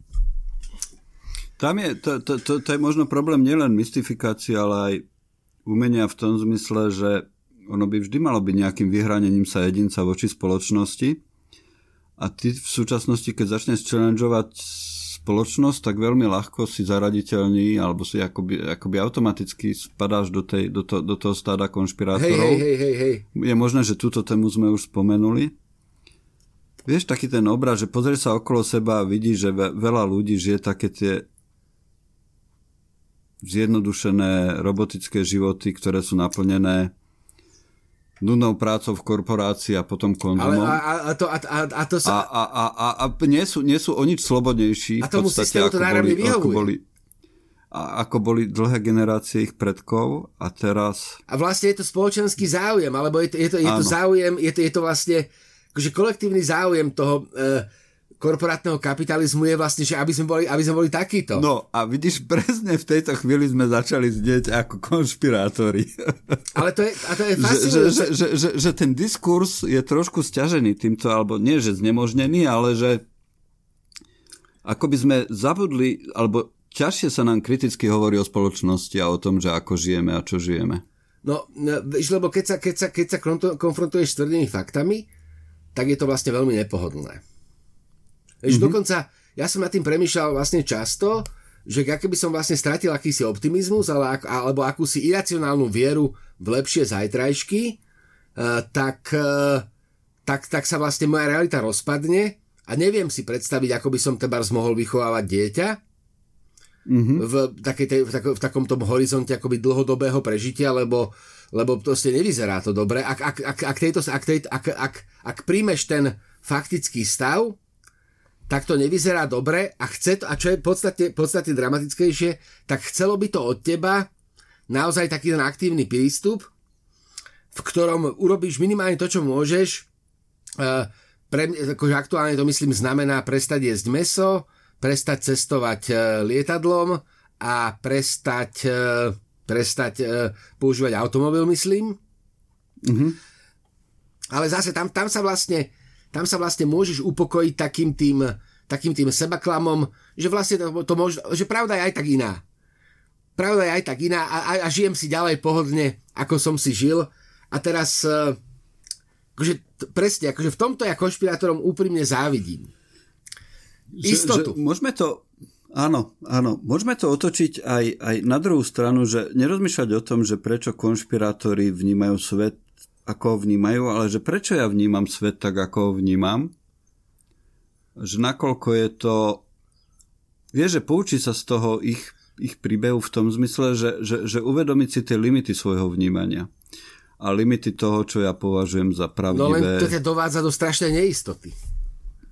tam je, to, to, to, to je možno problém nielen mystifikácie, ale aj umenia v tom zmysle, že ono by vždy malo byť nejakým vyhranením sa jedinca voči spoločnosti a ty v súčasnosti, keď začneš challengeovať spoločnosť, tak veľmi ľahko si zaraditeľný alebo si akoby, akoby automaticky spadáš do, tej, do, to, do toho stáda konšpirátorov. Hej, hej, hej, hej. Je možné, že túto tému sme už spomenuli. Vieš, taký ten obraz, že pozrieš sa okolo seba a vidíš, že veľa ľudí žije také tie zjednodušené robotické životy, ktoré sú naplnené nudnou prácou v korporácii a potom konzumom. Ale a, a, to, a, a, a to sa... A, a, a, a nie, sú, nie sú o nič slobodnejší. A tomu podstate, systému to boli, ako boli, a ako boli dlhé generácie ich predkov a teraz... A vlastne je to spoločenský záujem, alebo je to, je to, je to záujem, je to, je to vlastne akože kolektívny záujem toho... Uh, korporátneho kapitalizmu je vlastne, že aby sme boli, aby sme boli takíto. No a vidíš, presne v tejto chvíli sme začali znieť ako konšpirátori. (laughs) Ale to je, a to je fascinujúce. Že, že, že, že, že ten diskurs je trošku stiažený týmto, alebo nie, že znemožnený, ale že ako by sme zabudli, alebo ťažšie sa nám kriticky hovorí o spoločnosti a o tom, že ako žijeme a čo žijeme. No, no víš, lebo keď sa, keď sa, keď sa konfrontuješ s tvrdými faktami, tak je to vlastne veľmi nepohodlné. Mm-hmm. dokonca ja som nad tým premýšľal vlastne často, že by som vlastne stratil akýsi optimizmus ale, alebo akúsi iracionálnu vieru v lepšie zajtrajšky, uh, tak, uh, tak, tak sa vlastne moja realita rozpadne a neviem si predstaviť, ako by som teba mohol vychovávať dieťa mm-hmm. v, takej tej, v, tako, v takom tom horizonte akoby dlhodobého prežitia, lebo, lebo proste nevyzerá to dobre. Ak, ak, ak, ak, tejto, ak, tejto, ak, ak, ak príjmeš ten faktický stav, tak to nevyzerá dobre a chce to, a čo je podstate, podstate dramatickejšie, tak chcelo by to od teba naozaj taký ten aktívny prístup, v ktorom urobíš minimálne to, čo môžeš. E, pre, akože aktuálne to myslím znamená prestať jesť meso, prestať cestovať e, lietadlom a prestať, e, prestať používať automobil, myslím. Mm-hmm. Ale zase tam, tam sa vlastne tam sa vlastne môžeš upokojiť takým tým, takým tým sebaklamom, že vlastne to, to môž, že pravda je aj tak iná. Pravda je aj tak iná a, a, a žijem si ďalej pohodlne, ako som si žil. A teraz, uh, akože presne, akože v tomto ja konšpirátorom úprimne závidím. Istotu. Že, že môžeme to Áno, áno. Môžeme to otočiť aj, aj na druhú stranu, že nerozmýšľať o tom, že prečo konšpirátori vnímajú svet, ako ho vnímajú, ale že prečo ja vnímam svet tak, ako ho vnímam. Že nakoľko je to... Vieš, že poučí sa z toho ich, ich príbehu v tom zmysle, že, že, že uvedomiť si tie limity svojho vnímania a limity toho, čo ja považujem za pravdivé. No len to ťa dovádza do strašnej neistoty.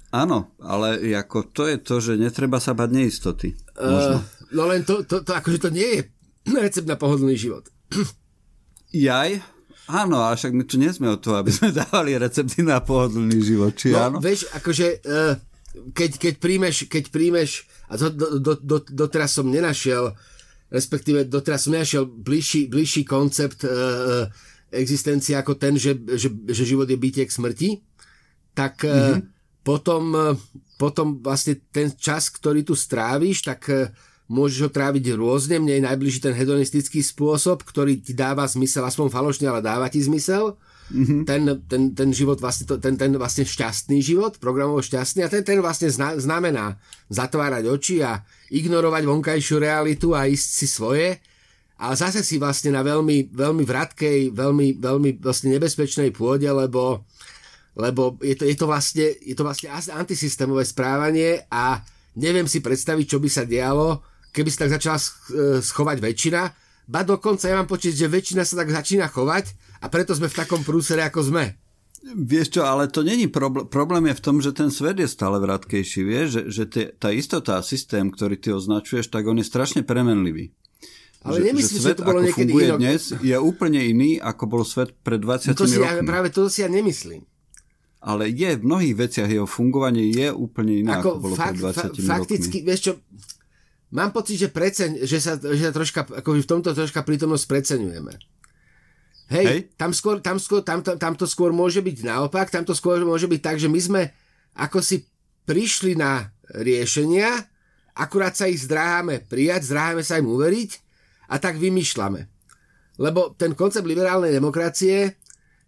Áno, ale ako to je to, že netreba sa bať neistoty. Uh, no len to, to, to, akože to nie je (clears throat) recept na pohodlný život. (clears throat) Jaj? Áno, ale však my tu nie sme o to, aby sme (laughs) dávali recepty na pohodlný život, či no, áno? vieš, akože uh, keď, keď príjmeš, keď príjmeš a to, do, do, do, doteraz som nenašiel respektíve doteraz som nenašiel bližší, bližší koncept uh, existencie ako ten, že, že, že život je bytie k smrti, tak mm-hmm potom, e, potom vlastne ten čas, ktorý tu stráviš, tak e, môžeš ho tráviť rôzne. Mne je najbližší ten hedonistický spôsob, ktorý ti dáva zmysel, aspoň falošne, ale dáva ti zmysel. Mm-hmm. Ten, ten, ten život vlastne, ten, ten vlastne šťastný život, programovo šťastný a ten, ten vlastne zna, znamená zatvárať oči a ignorovať vonkajšiu realitu a ísť si svoje a zase si vlastne na veľmi, veľmi vratkej, veľmi, veľmi vlastne nebezpečnej pôde, lebo lebo je to, je to, vlastne, je to vlastne antisystémové správanie a neviem si predstaviť, čo by sa dialo, keby sa tak začala e, schovať väčšina. Ba dokonca ja mám počuť, že väčšina sa tak začína chovať a preto sme v takom prúsere, ako sme. Vieš čo, ale to není problém. Problém je v tom, že ten svet je stále vratkejší. Vieš, že, že tie, tá istota systém, ktorý ty označuješ, tak on je strašne premenlivý. Ale že, nemyslím, že, svet, že to bolo ako funguje inok... dnes, je úplne iný, ako bol svet pred 20 no to si rokmi. Ja, práve to si ja nemyslím ale je v mnohých veciach jeho fungovanie je úplne iné, ako, ako bolo fakt, pred 20 fa- fakticky, rokmi. vieš čo, mám pocit, že, preceň, že, sa, že sa troška, ako v tomto troška prítomnosť preceňujeme. Hej, Hej, tam, skôr, tam, skôr, tam, tam, tam to skôr môže byť naopak, tam to skôr môže byť tak, že my sme ako si prišli na riešenia, akurát sa ich zdráhame prijať, zdráhame sa im uveriť a tak vymýšľame. Lebo ten koncept liberálnej demokracie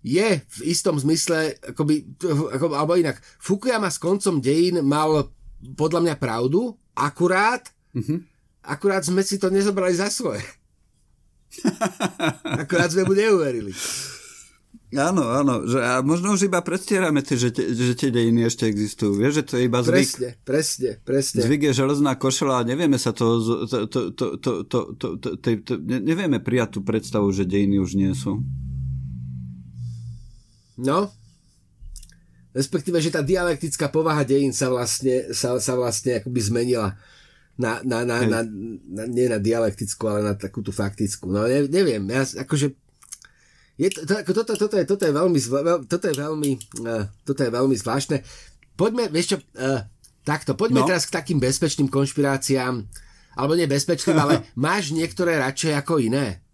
je v istom zmysle, akoby, ako, alebo inak, Fukuyama s koncom dejín mal podľa mňa pravdu, akurát, mm-hmm. akurát sme si to nezobrali za svoje. akurát sme mu neuverili. Áno, áno, že a možno už iba predstierame, tie, že, te, že tie dejiny ešte existujú. Vieš, že to je iba zvyk. Presne, presne, presne. Zvyk je železná košela a nevieme sa to, to, to, to, to, to, to, to, to, to nevieme prijať tú predstavu, že dejiny už nie sú. No, respektíve, že tá dialektická povaha dejín sa vlastne, sa, sa vlastne akoby zmenila na, na, na, na, na, nie na dialektickú, ale na takú tú faktickú. No ne, neviem, ja akože je to, to, ako toto, toto, je, toto je veľmi, toto je veľmi, uh, toto je veľmi zvláštne. Poďme, vieš čo, uh, takto, poďme no. teraz k takým bezpečným konšpiráciám, alebo nebezpečným, ale máš niektoré radšej ako iné?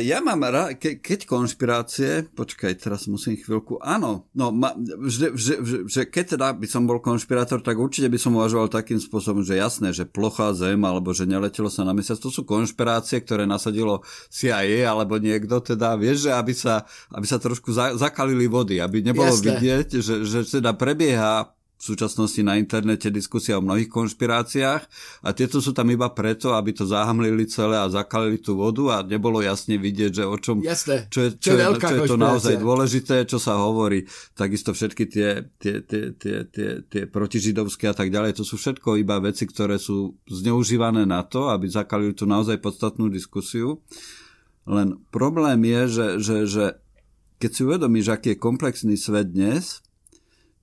Ja mám rád, ke, keď konšpirácie, počkaj, teraz musím chvíľku, áno, no, ma, že, že, že, že keď teda by som bol konšpirátor, tak určite by som uvažoval takým spôsobom, že jasné, že plochá zem, alebo že neletelo sa na mesiac, to sú konšpirácie, ktoré nasadilo CIA, alebo niekto, teda, vieš, že aby sa, aby sa trošku za, zakalili vody, aby nebolo jasné. vidieť, že, že teda prebieha v súčasnosti na internete diskusia o mnohých konšpiráciách a tieto sú tam iba preto, aby to zahamlili celé a zakalili tú vodu a nebolo jasne vidieť, že o čom, Jasne. čo je, čo, čo, je, čo je to naozaj dôležité, čo sa hovorí. Takisto všetky tie, tie, tie, tie, tie, tie protižidovské a tak ďalej, to sú všetko iba veci, ktoré sú zneužívané na to, aby zakalili tú naozaj podstatnú diskusiu. Len problém je, že, že, že keď si uvedomíš, aký je komplexný svet dnes,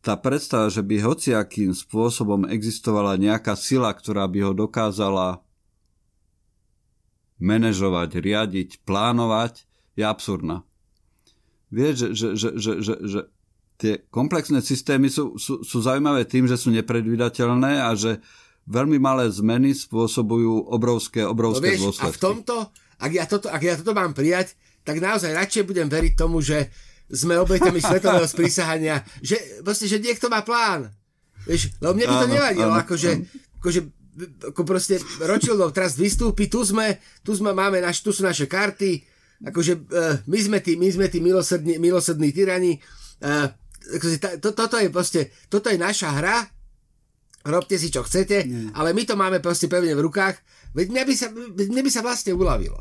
tá predstava, že by hociakým spôsobom existovala nejaká sila, ktorá by ho dokázala manažovať, riadiť, plánovať, je absurdná. Vieš, že, že, že, že, že, že tie komplexné systémy sú, sú, sú zaujímavé tým, že sú nepredvídateľné a že veľmi malé zmeny spôsobujú obrovské, obrovské no vieš, dôsledky. A v tomto, ak ja, toto, ak ja toto mám prijať, tak naozaj radšej budem veriť tomu, že sme obeťami svetového sprísahania, že, proste, že niekto má plán. Vieš, lebo mne by to nevadilo, akože, akože ako proste Rothschildov teraz vystúpi, tu sme, tu sme, máme, naš, tu sú naše karty, akože uh, my sme tí, my sme tí milosrdní, milosrdní tyrani, uh, akože, to, toto je proste, toto je naša hra robte si čo chcete, Nie. ale my to máme proste pevne v rukách, veď mne by sa, mne by sa vlastne uľavilo.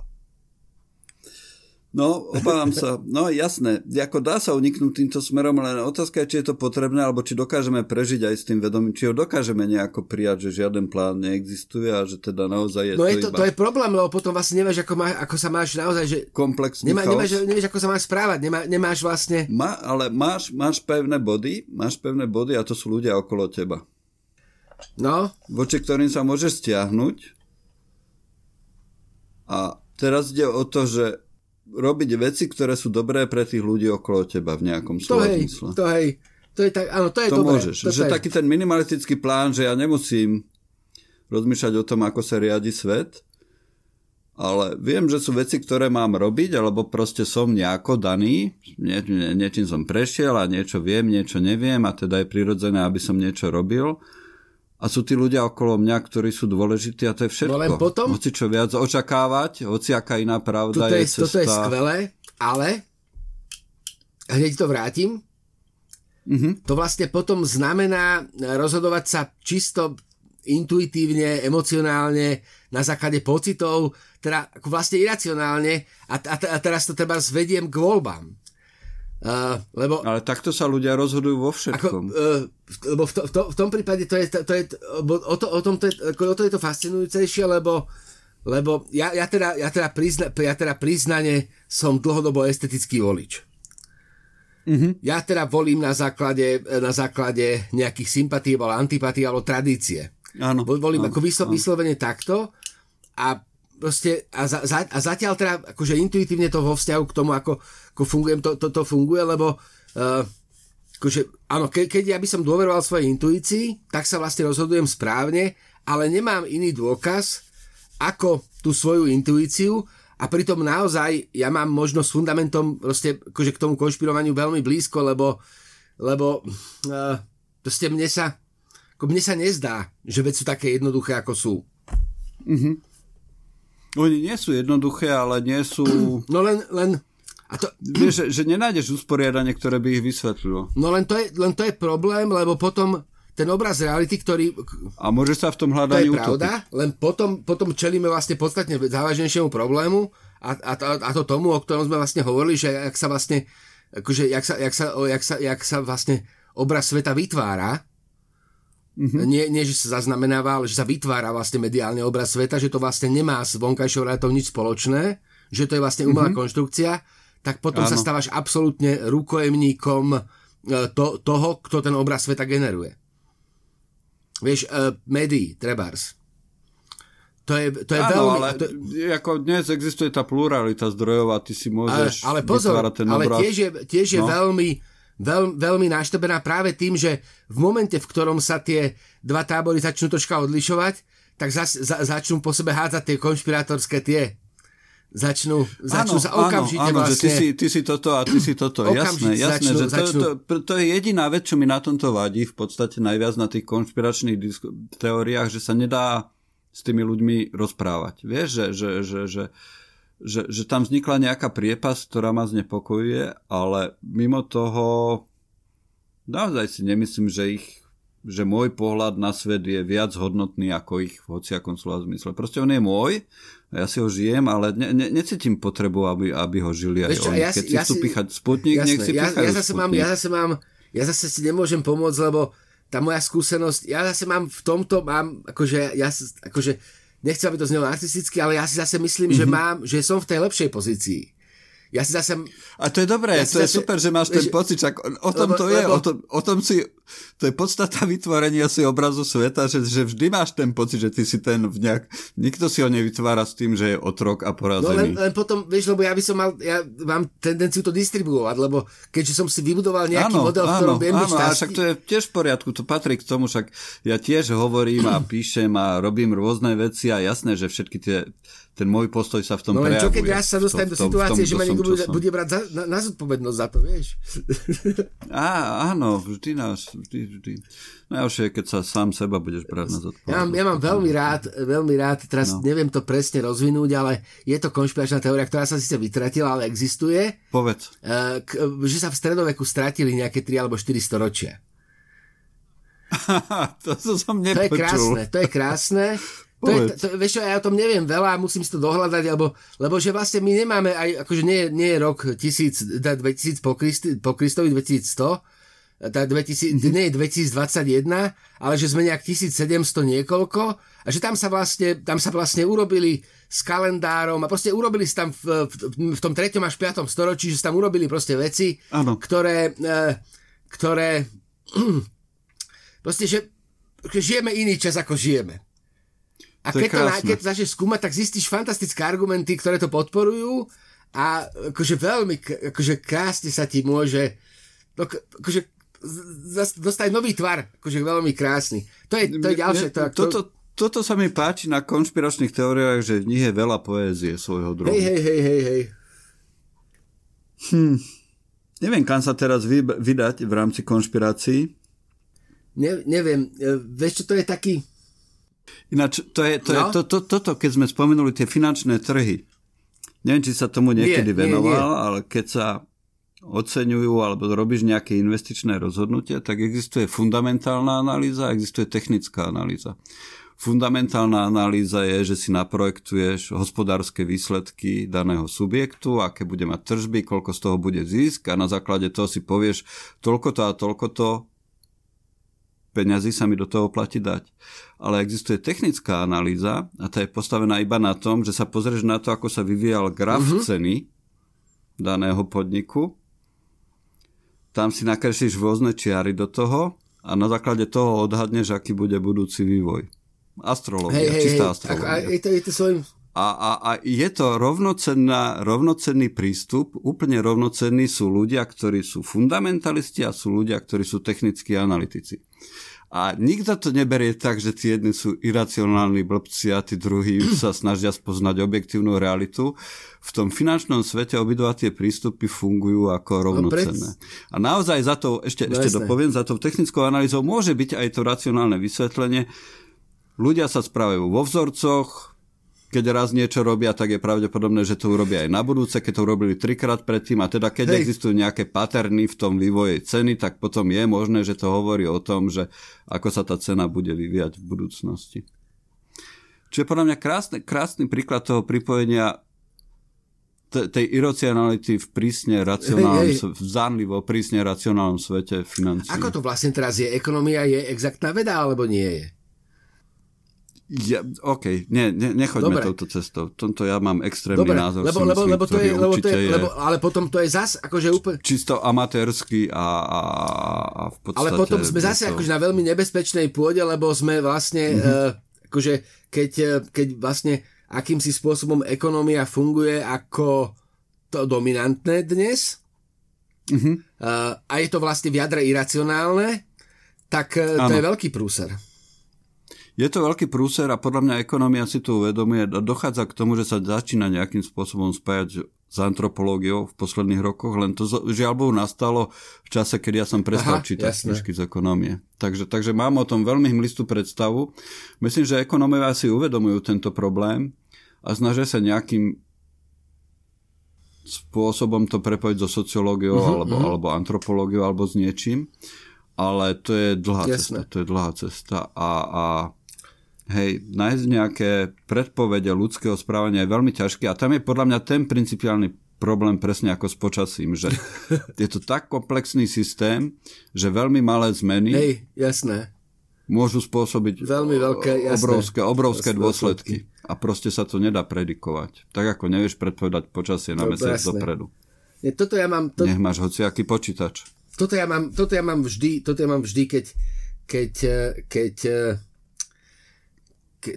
No, obávam sa. No jasné, ako dá sa uniknúť týmto smerom, len otázka je, či je to potrebné, alebo či dokážeme prežiť aj s tým vedomím, či ho dokážeme nejako prijať, že žiaden plán neexistuje a že teda naozaj je no to je to, iba... to je problém, lebo potom vlastne nevieš, ako, má, ako sa máš naozaj, že... Komplexný nemá, nemáš, nevieš, ako sa máš správať, nemá, nemáš vlastne... Má, ale máš, máš pevné body, máš pevné body a to sú ľudia okolo teba. No. Voči ktorým sa môžeš stiahnuť. A teraz ide o to, že robiť veci, ktoré sú dobré pre tých ľudí okolo teba v nejakom slova hej, To hej, to je tak, áno, to je to dobré. môžeš, to že je. taký ten minimalistický plán, že ja nemusím rozmýšľať o tom, ako sa riadi svet, ale viem, že sú veci, ktoré mám robiť, alebo proste som nejako daný, nie, nie, niečím som prešiel a niečo viem, niečo neviem a teda je prirodzené, aby som niečo robil a sú tí ľudia okolo mňa, ktorí sú dôležití a to je všetko. No len potom... Hoci čo viac očakávať, hoci aká iná pravda toto je, je cesta... Toto je skvelé, ale hneď to vrátim. Mm-hmm. To vlastne potom znamená rozhodovať sa čisto intuitívne, emocionálne, na základe pocitov, teda vlastne iracionálne a, a, a teraz to treba zvediem k voľbám. Uh, lebo, Ale takto sa ľudia rozhodujú vo všetkom. Ako, uh, lebo v, to, v, to, v tom prípade to je, to, to je o, to, o, tom to je, o to je to fascinujúcejšie, lebo, lebo ja, ja, teda, ja, teda prizna, ja teda priznane som dlhodobo estetický volič. Mm-hmm. Ja teda volím na základe, na základe nejakých sympatí alebo antipatí alebo tradície. Áno, volím áno, ako vyslo, áno. vyslovene takto a proste a, za, za, a zatiaľ teda akože intuitívne to vo vzťahu k tomu, ako, ako fungujem, to, to, to funguje, lebo uh, akože, áno, ke, keď ja by som dôveroval svojej intuícii, tak sa vlastne rozhodujem správne, ale nemám iný dôkaz ako tú svoju intuíciu a pritom naozaj ja mám možno s fundamentom proste akože k tomu konšpirovaniu veľmi blízko, lebo, lebo uh, proste mne sa ako mne sa nezdá, že veci sú také jednoduché, ako sú. Mm-hmm. Oni nie sú jednoduché, ale nie sú... No len, len a to... Vieš, že, že nenájdeš usporiadanie, ktoré by ich vysvetlilo. No len to, je, len to je problém, lebo potom ten obraz reality, ktorý... A môže sa v tom hľadaní To je pravda, utopiť. len potom, potom čelíme vlastne podstatne závažnejšiemu problému a, a, a to tomu, o ktorom sme vlastne hovorili, že jak sa vlastne akože, jak sa, jak sa, jak sa, jak sa vlastne obraz sveta vytvára, Mm-hmm. Nie, nie, že sa zaznamenáva, ale že sa vytvára vlastne mediálny obraz sveta, že to vlastne nemá s vonkajšou realitou nič spoločné, že to je vlastne umelá mm-hmm. konštrukcia, tak potom Áno. sa stávaš absolútne rukojemníkom e, to, toho, kto ten obraz sveta generuje. Vieš, uh, médií, trebárs. To je, to je Áno, veľmi... ale to... ako dnes existuje tá pluralita zdrojov a ty si môžeš ale, ale pozor, ten obraz. Ale tiež je, tiež je no. veľmi veľ, veľmi naštobená práve tým, že v momente, v ktorom sa tie dva tábory začnú troška odlišovať, tak zas, za, začnú po sebe hádzať tie konšpirátorské tie. Začnú, začnú áno, sa okamžite áno, áno, vlastne... Že ty, si, ty si toto a ty si toto, jasné, jasné, začnú, že to, začnú... to, to je jediná vec, čo mi na tomto vadí, v podstate najviac na tých konšpiračných disko- teóriách, že sa nedá s tými ľuďmi rozprávať. Vieš, že, že, že, že že, že tam vznikla nejaká priepas, ktorá ma znepokojuje, ale mimo toho naozaj si nemyslím, že ich že môj pohľad na svet je viac hodnotný ako ich v hociakom slova zmysle. Proste on je môj, ja si ho žijem, ale ne, ne, necítim potrebu, aby, aby ho žili aj oni. Ja Keď si ja chcú si, píchať sputnik, jasné, nech si ja, ja zase mám, ja zase mám, ja zase si nemôžem pomôcť, lebo tá moja skúsenosť, ja zase mám v tomto, mám, akože, ja, akože nechcem, aby to znelo artisticky, ale ja si zase myslím, mm-hmm. že mhm. mám, že som v tej lepšej pozícii. Ja si zase... A to je dobré, ja to je zase, super, že máš ten pocit, čak o tom lebo, to je, lebo, o, tom, o tom si, to je podstata (laughs) vytvorenia si obrazu sveta, že, že vždy máš ten pocit, že ty si ten v nejak, nikto si ho nevytvára s tým, že je otrok a porazený. No len, len potom, vieš, lebo ja by som mal, ja mám tendenciu to distribuovať, lebo keďže som si vybudoval nejaký áno, model, v ktorom áno, viem áno, byť šťastný... však to je tiež v poriadku, to patrí k tomu, však ja tiež hovorím a (clears throat) píšem a robím rôzne veci a jasné, že všetky tie ten môj postoj sa v tom no len čo keď ja sa dostanem do situácie, že ma niekto bude, bude brať za, na, na zodpovednosť za to, vieš? (laughs) Á, áno, vždy nás, vždy, vždy. Najhoršie je, keď sa sám seba budeš brať na zodpovednosť. Ja mám, ja mám veľmi rád, veľmi rád, teraz no. neviem to presne rozvinúť, ale je to konšpiračná teória, ktorá sa síce vytratila, ale existuje. Povedz. Že sa v stredoveku stratili nejaké 3 alebo 4 storočia. to, (laughs) to som nepočul. To je krásne, to je krásne. (laughs) To je, to, vieš čo, ja o tom neviem veľa, musím si to dohľadať, lebo, lebo že vlastne my nemáme aj, akože nie, nie je rok 1000, 2000 po, Kristi, po Kristovi 2100, tá 2000, mm-hmm. nie 2021, ale že sme nejak 1700 niekoľko a že tam sa vlastne, tam sa vlastne urobili s kalendárom a proste urobili si tam v, v, v tom 3. až 5. storočí, že sa tam urobili proste veci, ano. ktoré, e, ktoré (clears throat) proste, že žijeme iný čas, ako žijeme. A keď to, keď to začneš skúmať, tak zistíš fantastické argumenty, ktoré to podporujú a akože veľmi akože krásne sa ti môže no, akože dostať nový tvar, akože veľmi krásny. To je, to je ďalšie. To, toto, toto sa mi páči na konšpiračných teóriách, že v nich je veľa poézie svojho druhu. Hej, hej, hej, hej, hej. Hm. Neviem, kam sa teraz vy, vydať v rámci konšpirácií. Ne, neviem, e, vieš čo, to je taký Ináč, to je, to no? je to, to, toto, keď sme spomenuli tie finančné trhy, neviem, či sa tomu niekedy nie, venoval, nie, nie. ale keď sa oceňujú alebo robíš nejaké investičné rozhodnutie, tak existuje fundamentálna analýza, existuje technická analýza. Fundamentálna analýza je, že si naprojektuješ hospodárske výsledky daného subjektu, aké bude mať tržby, koľko z toho bude zisk a na základe toho si povieš toľko to a toľko to peňazí sa mi do toho platí dať. Ale existuje technická analýza a tá je postavená iba na tom, že sa pozrieš na to, ako sa vyvíjal graf uh-huh. ceny daného podniku. Tam si nakreslíš rôzne čiary do toho a na základe toho odhadneš, aký bude budúci vývoj. Astrológia, hey, čistá hey, astrológia. Je to, je to svojim... a, a, a je to rovnocenná, rovnocenný prístup, úplne rovnocenní sú ľudia, ktorí sú fundamentalisti a sú ľudia, ktorí sú technickí analytici. A nikto to neberie tak, že tí jedni sú iracionálni blbci a tí druhí sa snažia spoznať objektívnu realitu. V tom finančnom svete obidva tie prístupy fungujú ako no, rovnocenné. A naozaj za to, ešte, ešte dopoviem, za tou technickou analýzou môže byť aj to racionálne vysvetlenie. Ľudia sa správajú vo vzorcoch, keď raz niečo robia, tak je pravdepodobné, že to urobia aj na budúce, keď to urobili trikrát predtým a teda keď Hej. existujú nejaké paterny v tom vývoji ceny, tak potom je možné, že to hovorí o tom, že ako sa tá cena bude vyvíjať v budúcnosti. Čo je podľa mňa krásny, krásny príklad toho pripojenia tej iracionality v prísne racionálnom, hej, hej. v zánlivo prísne racionálnom svete financií. Ako to vlastne teraz je? Ekonomia je exaktná veda alebo nie je? Ja, OK, nie, ne, nechoďme Dobre. touto cestou. Tomto ja mám extrémny Dobre, názor. Lebo, lebo, myslím, lebo to je, lebo to je, je lebo, ale potom to je zas akože úplne... Čisto amatérsky a, a, a v podstate... Ale potom sme zase to... akože na veľmi nebezpečnej pôde, lebo sme vlastne, mm-hmm. uh, akože keď, uh, keď vlastne akýmsi spôsobom ekonomia funguje ako to dominantné dnes mm-hmm. uh, a je to vlastne v jadre iracionálne, tak uh, to je veľký prúser. Je to veľký prúser a podľa mňa ekonomia si to uvedomuje dochádza k tomu, že sa začína nejakým spôsobom spájať s antropológiou v posledných rokoch, len to žiaľ Bohu nastalo v čase, keď ja som prestal Aha, čítať knižky z ekonomie. Takže, takže mám o tom veľmi hmlistú predstavu. Myslím, že ekonomovia si uvedomujú tento problém a snažia sa nejakým spôsobom to prepojiť so sociológiou uh-huh, alebo, uh-huh. alebo antropológiou alebo s niečím. Ale to je dlhá Jasné. cesta. To je dlhá cesta a, a hej, nájsť nejaké predpovede ľudského správania je veľmi ťažké a tam je podľa mňa ten principiálny problém presne ako s počasím, že (laughs) je to tak komplexný systém, že veľmi malé zmeny hej, jasné. môžu spôsobiť veľmi veľké, jasné. obrovské, obrovské jasné, dôsledky. A proste sa to nedá predikovať. Tak ako nevieš predpovedať počasie na mesiac dopredu. Nie, toto ja mám, to... Nech máš hociaký počítač. Toto ja mám, toto ja mám vždy, toto ja mám vždy, keď, keď, eh, keď eh, ke,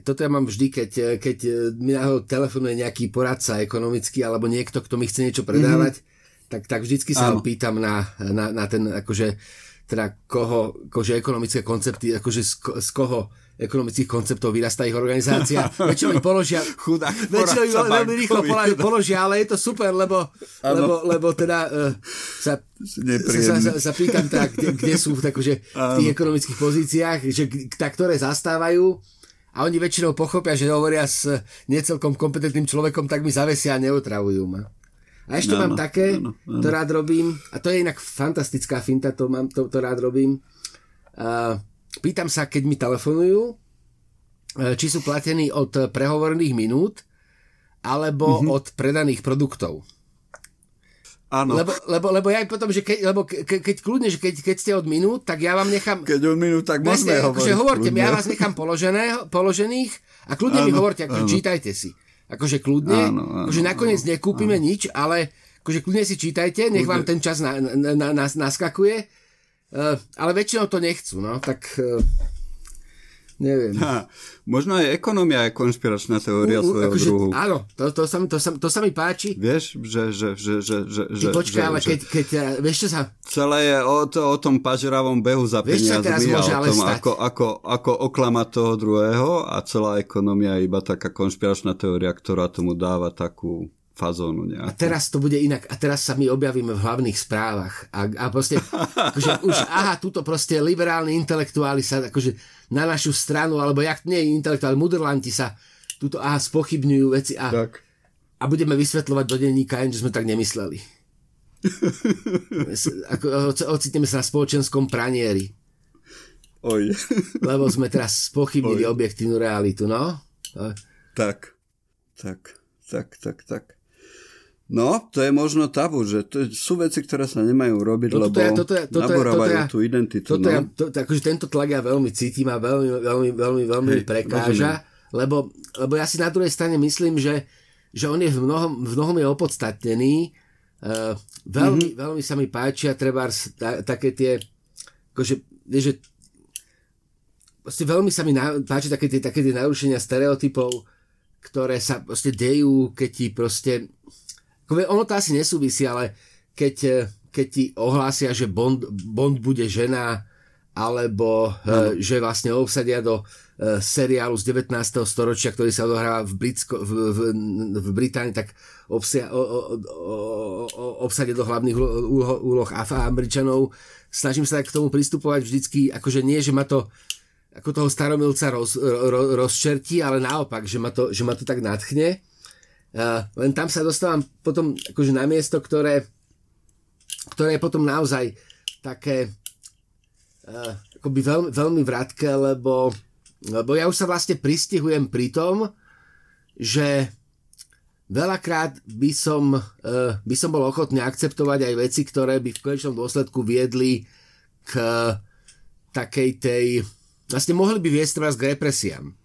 toto ja mám vždy, keď, keď mi telefonuje nejaký poradca ekonomický alebo niekto, kto mi chce niečo predávať, mm-hmm. tak, tak vždycky sa ho pýtam na, na, na ten, akože, teda koho, akože ekonomické koncepty, akože z, z koho ekonomických konceptov vyrastá ich organizácia. (laughs) Väčšinou mi položia, Chudák, väčšinou mi veľmi rýchlo položia, ale je to super, lebo, lebo, lebo teda uh, sa, sa, sa, sa pýtam teda, kde, kde sú takže v tých ekonomických pozíciách, že tá, ktoré zastávajú a oni väčšinou pochopia, že hovoria s necelkom kompetentným človekom, tak mi zavesia a neotravujú ma. A ešte no, mám také, no, no. to rád robím, a to je inak fantastická finta, to, mám, to, to rád robím. Uh, pýtam sa, keď mi telefonujú, či sú platení od prehovorných minút, alebo mm-hmm. od predaných produktov. Áno. Lebo, lebo, lebo ja potom, že keď, lebo ke, keď kľudne, že keď, keď ste od minút, tak ja vám nechám... Keď od minút, tak môžeme hovoriť. Akože hovorte mi, ja vás nechám položené, položených a kľudne áno, mi hovorte, akože áno. čítajte si. Akože kľudne, áno, áno, akože nakoniec áno, nekúpime áno. nič, ale akože kľudne si čítajte, nech vám ten čas na, na, na, na, naskakuje. Uh, ale väčšinou to nechcú, no, tak... Uh, Neviem. Ha, možno aj ekonomia je konšpiračná teória uh, svojho akože, druhu. Áno, to, to, sa, to, sa, to sa mi páči. Vieš, že... že, že, že, že, že počkaj, že, ale keď, keď, eh, vieš čo sa... Celé je o, to, o tom pažeravom behu za vieš, peniazmi a o tom, ako, ako, ako oklamať toho druhého a celá ekonomia je iba taká konšpiračná teória, ktorá tomu dáva takú fazónu nejakú. A teraz to bude inak. A teraz sa my objavíme v hlavných správach. A, a proste, akože už, aha, túto proste liberálni intelektuáli sa akože na našu stranu, alebo jak nie intelektuáli, mudrlanti sa túto, aha, spochybňujú veci a, tak. a budeme vysvetľovať do denníka, že sme tak nemysleli. (laughs) Ako, ocitneme sa na spoločenskom pranieri. Oj. Lebo sme teraz spochybnili Oj. objektívnu realitu, no? Tak, tak, tak, tak, tak. No, to je možno tabu, že to sú veci, ktoré sa nemajú robiť, no, lebo ja, toto ja, toto naborávajú ja, tú identitu. Toto no. ja, to, to, akože tento tlak ja veľmi cítim a veľmi, veľmi, veľmi, veľmi Hej, prekáža, lebo, lebo ja si na druhej strane myslím, že, že on je v mnohom, v mnohom je opodstatnený. Uh, veľmi, mm-hmm. veľmi sa mi páčia treba ta, také tie, akože, vieš, že veľmi sa mi na, páči také tie, také tie narušenia stereotypov, ktoré sa proste dejú, keď ti proste ono to asi nesúvisí, ale keď, eh, keď ti ohlásia, že Bond, Bond bude žena, alebo no. že vlastne obsadia do uh, seriálu z 19. storočia, ktorý sa odohráva v, Britsko, v, v, v Británii, tak obsia, o, o, o, obsadia do hlavných úloh, úloh Američanov. Snažím sa tak k tomu pristupovať vždycky, akože nie, že ma to ako toho staromilca roz, ro, rozčertí, ale naopak, že ma to, že ma to tak nadchne. Uh, len tam sa dostávam potom akože na miesto, ktoré, ktoré je potom naozaj také uh, akoby veľmi, veľmi vrátke, lebo, lebo ja už sa vlastne pristihujem pri tom, že veľakrát by som, uh, by som bol ochotný akceptovať aj veci, ktoré by v konečnom dôsledku viedli k takej tej... Vlastne mohli by viesť vás k represiám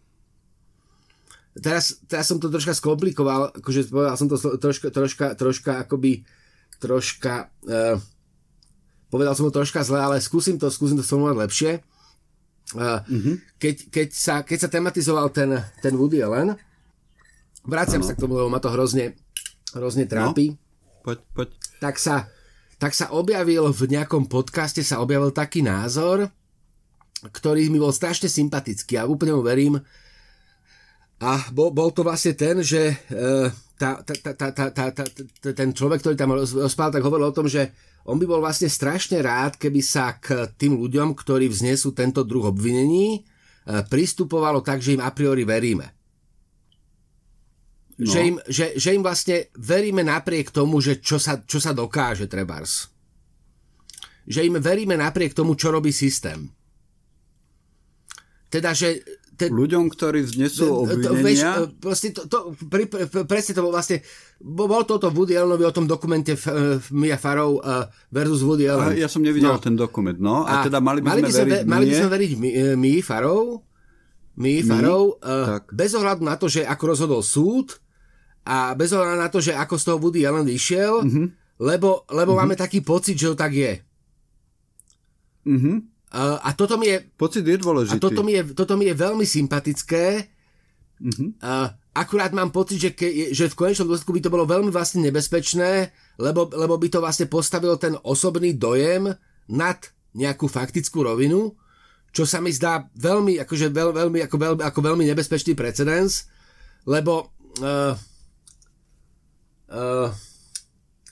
teraz, teraz som to troška skomplikoval, akože povedal som to troška, troška, troška akoby, troška, uh, povedal som to troška zle, ale skúsim to, skúsim to formulovať lepšie. Uh, mm-hmm. keď, keď, sa, keď sa tematizoval ten, ten Woody Allen, vraciam ano. sa k tomu, lebo ma to hrozne, hrozne trápi. No, poď, poď. Tak sa, tak sa objavil v nejakom podcaste sa objavil taký názor, ktorý mi bol strašne sympatický a úplne mu verím, a bol, bol to vlastne ten, že tá, tá, tá, tá, tá, tá, ten človek, ktorý tam rozpál, tak hovoril o tom, že on by bol vlastne strašne rád, keby sa k tým ľuďom, ktorí vznesú tento druh obvinení, pristupovalo tak, že im a priori veríme. No. Že, im, že, že im vlastne veríme napriek tomu, že čo sa, čo sa dokáže trebárs. Že im veríme napriek tomu, čo robí systém. Teda, že te, ľuďom, ktorí vznesú obvinenia. To, vieš, to, to, pri, pre, presne to bol vlastne, bol to o tom Woody Allenovi, o tom dokumente uh, Mia Farrow uh, versus Woody Allen. Ja som nevidel no. ten dokument, no. A, a teda mali by mali sme, by veriť Mali by sme veriť Mia Farrow, Mia Farrow, uh, bez ohľadu na to, že ako rozhodol súd a bez ohľadu na to, že ako z toho Woody Allen vyšiel, mm-hmm. lebo, lebo mm-hmm. máme taký pocit, že to tak je. Mhm. A toto mi je... Pocit je dôležitý. A toto mi je, toto mi je veľmi sympatické. Uh-huh. Uh, akurát mám pocit, že, ke, že v konečnom dôsledku by to bolo veľmi vlastne nebezpečné, lebo, lebo by to vlastne postavilo ten osobný dojem nad nejakú faktickú rovinu, čo sa mi zdá veľmi, akože veľ, veľmi, ako, veľ, ako veľmi nebezpečný precedens, lebo uh, uh,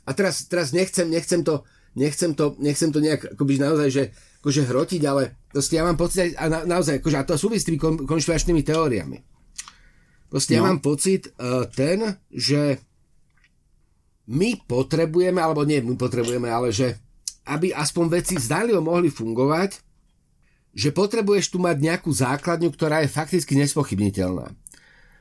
a teraz, teraz nechcem, nechcem to, nechcem to, nechcem to nejak akoby naozaj, že akože hrotiť, ale proste ja mám pocit, a na, naozaj, akože, a to súvisí s tými kon, konšpiračnými teóriami. Proste no. ja mám pocit uh, ten, že my potrebujeme, alebo nie my potrebujeme, ale že aby aspoň veci zdalivo mohli fungovať, že potrebuješ tu mať nejakú základňu, ktorá je fakticky nespochybniteľná.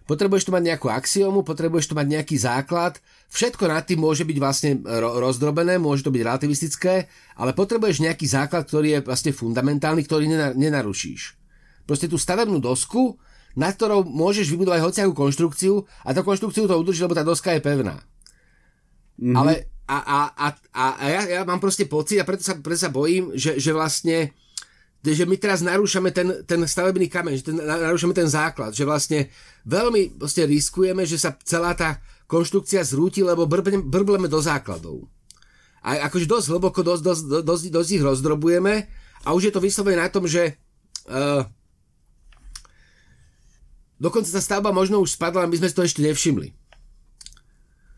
Potrebuješ tu mať nejakú axiomu, potrebuješ tu mať nejaký základ. Všetko nad tým môže byť vlastne rozdrobené, môže to byť relativistické, ale potrebuješ nejaký základ, ktorý je vlastne fundamentálny, ktorý nenarušíš. Proste tú stavebnú dosku, nad ktorou môžeš vybudovať hociakú konštrukciu a tá konštrukciu to udrží, lebo tá doska je pevná. Mm-hmm. Ale a, a, a, a, ja, ja mám proste pocit a preto sa, preto sa bojím, že, že vlastne že my teraz narúšame ten, ten stavebný kameň, že ten, narúšame ten základ, že vlastne veľmi vlastne riskujeme, že sa celá tá konštrukcia zrúti, lebo brbleme do základov. A akože dosť hlboko, dosť, dosť, dosť, dosť ich rozdrobujeme a už je to vyslovené na tom, že uh, dokonca tá stavba možno už spadla, my sme si to ešte nevšimli.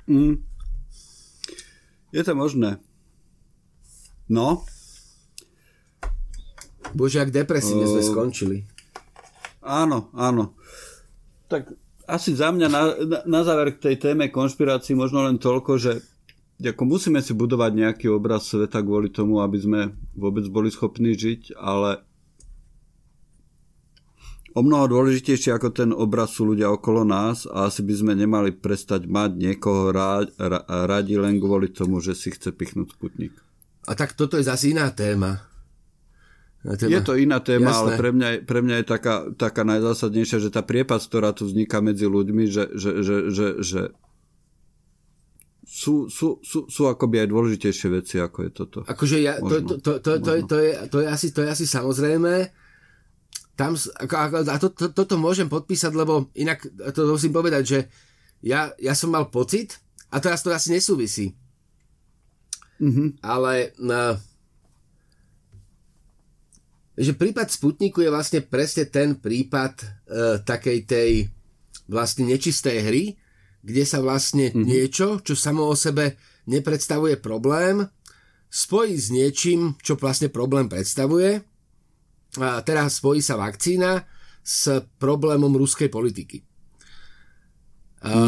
Mm. Je to možné. No, Bože, ak depresívne uh, sme skončili. Áno, áno. Tak asi za mňa na, na, na záver k tej téme konšpirácií možno len toľko, že ako musíme si budovať nejaký obraz sveta kvôli tomu, aby sme vôbec boli schopní žiť, ale o mnoho dôležitejšie ako ten obraz sú ľudia okolo nás a asi by sme nemali prestať mať niekoho rád, radi len kvôli tomu, že si chce pichnúť sputnik. A tak toto je zase iná téma. Téma. Je to iná téma, Jasné. ale pre mňa, pre mňa je taká, taká najzásadnejšia, že tá priepas, ktorá tu vzniká medzi ľuďmi, že, že, že, že, že sú, sú, sú, sú akoby aj dôležitejšie veci, ako je toto. Akože ja, to, to, to, to, to, je, to, je, to, je asi, to je asi samozrejme. Tam, a to, to, toto môžem podpísať, lebo inak to musím povedať, že ja, ja som mal pocit, a teraz to asi nesúvisí, mm-hmm. ale na, že prípad Sputniku je vlastne presne ten prípad e, takej tej vlastne nečistej hry, kde sa vlastne mm-hmm. niečo, čo samo o sebe nepredstavuje problém, spojí s niečím, čo vlastne problém predstavuje. A teraz spojí sa vakcína s problémom ruskej politiky. Mm. A,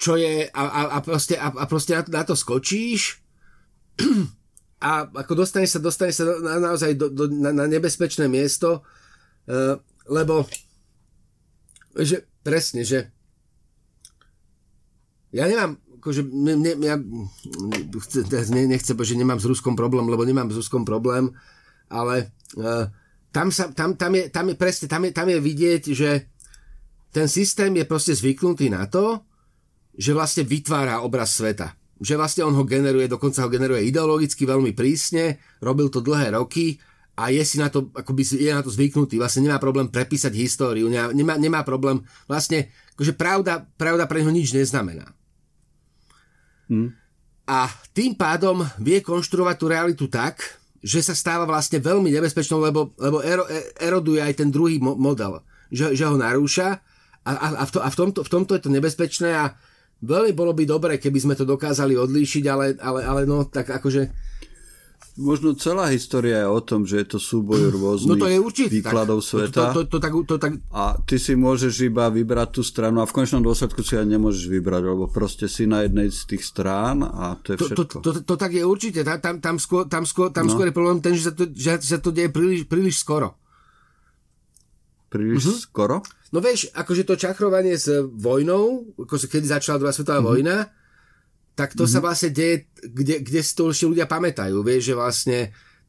čo je, a, a, a proste, a, a proste na, na to skočíš a ako dostane sa, dostane sa na, naozaj do, do, na, na nebezpečné miesto, uh, lebo že presne, že ja nemám, akože ne, ne, ja ne, nechcem, že nemám s Ruskom problém, lebo nemám s Ruskom problém, ale uh, tam, sa, tam, tam, je, tam je presne, tam je, tam je vidieť, že ten systém je proste zvyknutý na to, že vlastne vytvára obraz sveta že vlastne on ho generuje, dokonca ho generuje ideologicky veľmi prísne, robil to dlhé roky a je si na to, akoby je na to zvyknutý, vlastne nemá problém prepísať históriu, nemá, nemá problém, vlastne, akože pravda, pravda pre neho nič neznamená. Hmm. A tým pádom vie konštruovať tú realitu tak, že sa stáva vlastne veľmi nebezpečnou, lebo, lebo ero, e, eroduje aj ten druhý model, že, že ho narúša a, a, a, v, to, a v, tomto, v tomto je to nebezpečné a Veľmi bolo by dobre, keby sme to dokázali odlíšiť, ale, ale, ale no, tak akože... Možno celá história je o tom, že je to súboj rôznych no to je určite, výkladov tak, sveta. To, to, to, to, to, tak... A ty si môžeš iba vybrať tú stranu a v končnom dôsledku si aj nemôžeš vybrať, lebo proste si na jednej z tých strán a to je všetko. To, to, to, to tak je určite. Tam, tam, skôr, tam, skôr, tam no. skôr je problém ten, že sa to, že sa to deje príliš, príliš skoro. Príliš uh-huh. skoro? No vieš, akože to čachrovanie s vojnou, ako kedy začala druhá svetová uh-huh. vojna, tak to uh-huh. sa vlastne deje, kde, kde si to ešte ľudia pamätajú. Vieš, že vlastne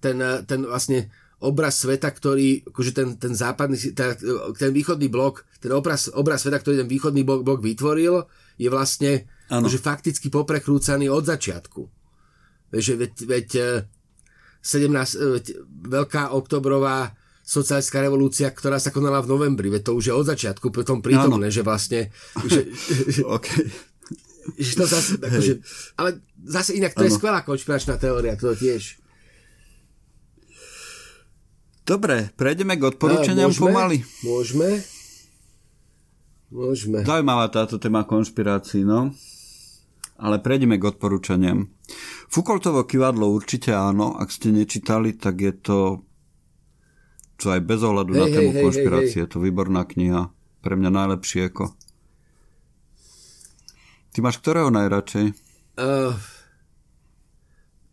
ten, ten vlastne obraz sveta, ktorý, akože ten, ten západný, ten, ten východný blok, ten obraz, obraz sveta, ktorý ten východný blok, blok vytvoril, je vlastne akože fakticky poprekrúcaný od začiatku. Vieš, veď, veď 17, eh, veď, veľká oktobrová socialistická revolúcia, ktorá sa konala v novembri, veď to už je od začiatku potom prítomné, Áno. že vlastne... (laughs) Že, okay. že to zase, akože, ale zase inak to ano. je skvelá konšpiračná teória, to tiež. Dobre, prejdeme k odporúčaniam môžeme, pomaly. Môžeme. Môžeme. Zaujímavá táto téma konšpirácií, no. Ale prejdeme k odporúčaniam. Foucaultovo kivadlo určite áno, ak ste nečítali, tak je to čo aj bez ohľadu hey, na tému hey, konšpirácie, hey, hey. je to výborná kniha. Pre mňa najlepšie ako. Ty máš ktorého najradšej? Uh,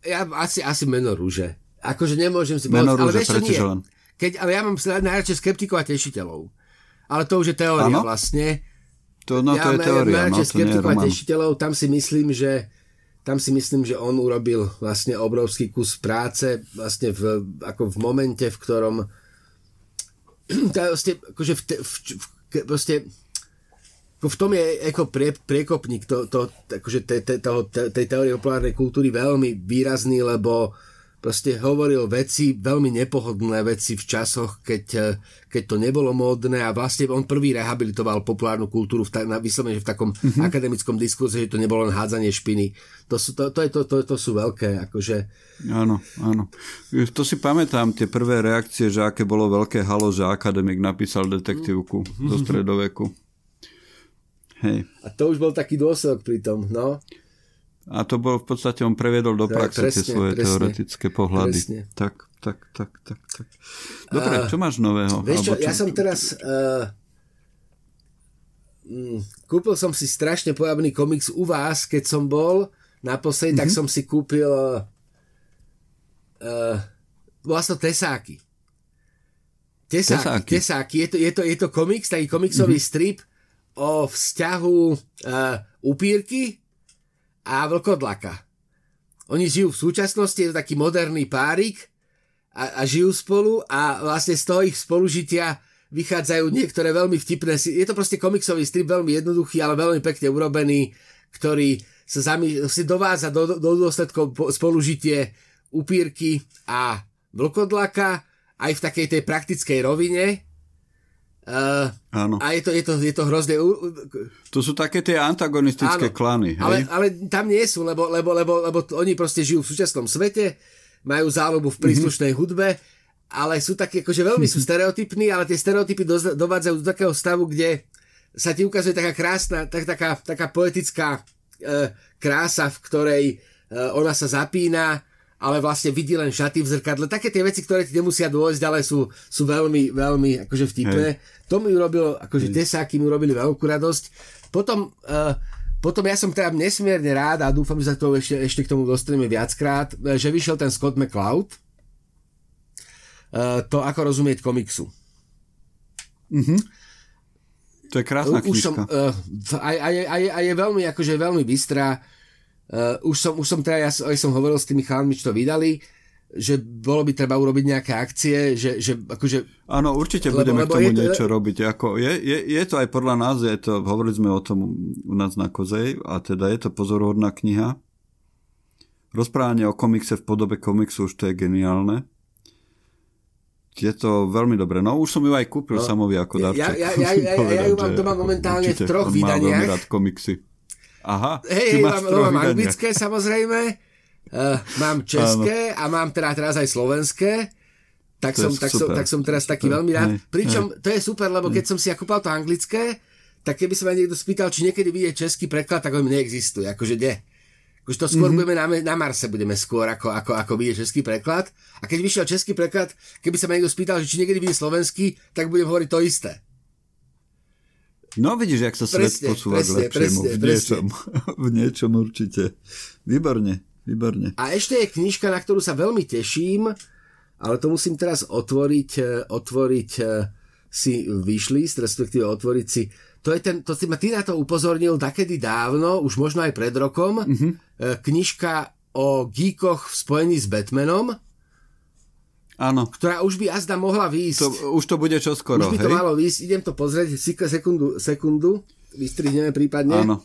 ja asi, asi meno rúže. Akože nemôžem si Meno povedať, rúže, ale vieš, nie. Len? keď, ale ja mám najradšej skeptikov a tešiteľov. Ale to už je teória ano? vlastne. To, no, ja to je teória, no, to nie je román. tešiteľov, tam si myslím, že tam si myslím, že on urobil vlastne obrovský kus práce vlastne v, ako v momente, v ktorom (clears throat) vlastne, akože v, v, v, proste v tom je ako prie, priekopník to, to, akože te, te, toho, te, tej teórie populárnej kultúry veľmi výrazný, lebo proste hovoril veci, veľmi nepohodlné veci v časoch, keď, eh, keď to nebolo módne a vlastne on prvý rehabilitoval populárnu kultúru v, ta, na, vyslovene, že v takom mm-hmm. akademickom diskurze, že to nebolo len hádzanie špiny. To sú, to, to, je, to, to, to sú veľké, akože... Áno, áno. To si pamätám, tie prvé reakcie, že aké bolo veľké halo, že akademik napísal detektívku mm-hmm. zo stredoveku. Hej. A to už bol taký dôsledok pri tom, no. A to bol v podstate, on previedol do praxe presne, tie svoje presne, teoretické pohľady. Presne. Tak, tak, tak, tak, tak. Dobre, uh, čo máš nového? Vieš čo, čo, ja som teraz... Uh, kúpil som si strašne pojavný komiks u vás, keď som bol naposledy, mm-hmm. tak mhm. som si kúpil uh, vlastne Tesáky. Tesáky, tesáky. tesáky. Je, to, je, to, je to komiks, taký komiksový mm-hmm. strip o vzťahu uh, upírky a vlkodlaka. Oni žijú v súčasnosti, je to taký moderný párik a, a žijú spolu a vlastne z toho ich spolužitia vychádzajú niektoré veľmi vtipné. Je to proste komiksový strip, veľmi jednoduchý, ale veľmi pekne urobený, ktorý sa zami, si dováza do, do dôsledkov spolužitie upírky a vlkodlaka aj v takej tej praktickej rovine Uh, Áno. A je to, je, to, je to hrozné. To sú také tie antagonistické Áno, klany. Hej? Ale, ale tam nie sú, lebo, lebo, lebo, lebo oni proste žijú v súčasnom svete, majú záľubu v príslušnej mm-hmm. hudbe, ale sú také, akože veľmi sú stereotypní, ale tie stereotypy do, dovádzajú do takého stavu, kde sa ti ukazuje taká krásna, tak, taká, taká poetická e, krása, v ktorej e, ona sa zapína ale vlastne vidí len šaty v zrkadle. Také tie veci, ktoré ti nemusia dôjsť, ale sú, sú veľmi, veľmi akože vtipné. Hej. To mi urobilo, akože tesáky mi urobili veľkú radosť. Potom, uh, potom ja som teda nesmierne rád a dúfam, že sa to ešte, ešte k tomu dostaneme viackrát, že vyšiel ten Scott McCloud. Uh, to ako rozumieť komiksu. Mhm. To je krásna knižka. Už som, uh, a, a, a, a je veľmi, akože veľmi bystrá Uh, už, som, už som teda, ja aj som hovoril s tými chalmi, čo to vydali, že bolo by treba urobiť nejaké akcie, že, že akože... Áno, určite lebo, budeme lebo k tomu to, niečo robiť. Ako je, je, je to aj podľa nás, je to, hovorili sme o tom u nás na Kozej, a teda je to pozoruhodná kniha. Rozprávanie o komikse v podobe komiksu, už to je geniálne. Je to veľmi dobré. No už som ju aj kúpil no, samovi ako darček. Ja, ja, ja, ja, ja, ja ju mám doma momentálne v troch vydaniach. rád komiksy. Aha, hej, mám, mám anglické samozrejme, uh, mám české Áno. a mám teda teraz aj slovenské. Tak som, tak, som, tak som teraz taký veľmi rád. Pričom to je super, lebo keď som si ja kúpal to anglické, tak keby sa ma niekto spýtal, či niekedy vidie český preklad, tak on neexistuje. Akože nie. Akože to skôr mm-hmm. budeme na, na Marse budeme skôr, ako, ako, ako vidie český preklad. A keď vyšiel český preklad, keby sa ma niekto spýtal, že či niekedy vidie slovenský, tak budem hovoriť to isté. No vidíš, jak sa svet presne, posúva presne, k lepšiemu. Presne, v, niečom, (laughs) v niečom určite. Výborne, výborne. A ešte je knižka, na ktorú sa veľmi teším, ale to musím teraz otvoriť, e, otvoriť e, si vyšlist, respektíve otvoriť si to je ten, to si ma ty na to upozornil takedy dávno, už možno aj pred rokom, mm-hmm. knižka o geekoch v spojení s Batmanom Áno. Ktorá už by azda mohla výjsť. To, už to bude čoskoro, Už by hej? to malo výjsť. Idem to pozrieť. Sekundu, sekundu. Vystrihneme prípadne. Áno.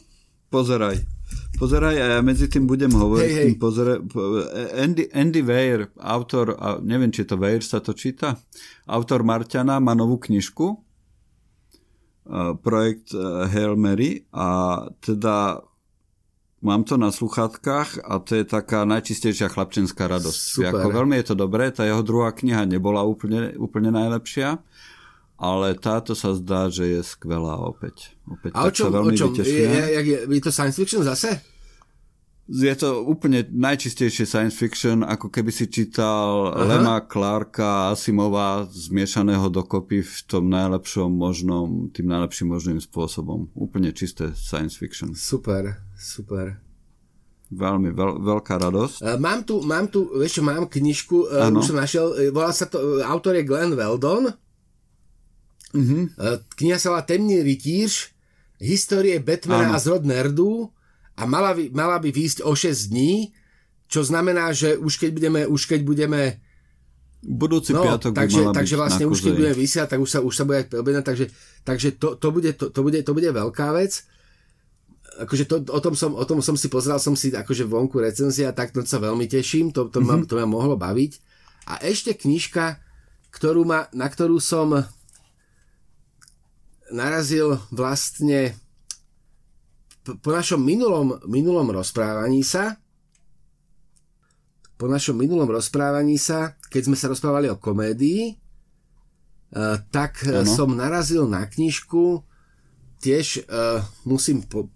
Pozeraj. Pozeraj a ja medzi tým budem hovoriť. Hej, hej. Pozeraj, Andy, Andy Weir, autor, a neviem, či to Weir sa to číta, autor Marťana má novú knižku, projekt Hail Mary a teda Mám to na sluchátkach a to je taká najčistejšia chlapčenská radosť. Super. Ako veľmi je to dobré, tá jeho druhá kniha nebola úplne, úplne najlepšia, ale táto sa zdá, že je skvelá opäť. opäť a o čom? O čom? Je, je, je, je to science fiction zase? Je to úplne najčistejšie science fiction, ako keby si čítal Aha. Lema Clarka Asimova zmiešaného dokopy v tom najlepšom možnom, tým najlepším možným spôsobom. Úplne čisté science fiction. Super. Super. veľmi veľ, veľká radosť. Uh, mám tu, mám tu, vieš čo, mám knižku, uh, už som našiel, uh, volá sa to, autor je Glenn Weldon. Uh-huh. Uh, kniha sa volá Temný rytíř, histórie Batmana ano. a zrod nerdu a mala by, mala by výjsť o 6 dní, čo znamená, že už keď budeme, už keď budeme Budúci no, piatok takže, by takže vlastne už keď budeme vysiať, tak už sa, už sa bude objednať, takže, takže to, to, bude, to, to, bude, to bude veľká vec. Akože to, o, tom som, o tom som si pozeral, som si akože vonku recenzia, tak to sa veľmi teším, to, to, mm-hmm. ma, to ma mohlo baviť. A ešte knižka, ktorú ma, na ktorú som narazil vlastne po našom minulom, minulom rozprávaní sa, po našom minulom rozprávaní sa, keď sme sa rozprávali o komédii, uh, tak ano. som narazil na knižku, tiež uh, musím, po,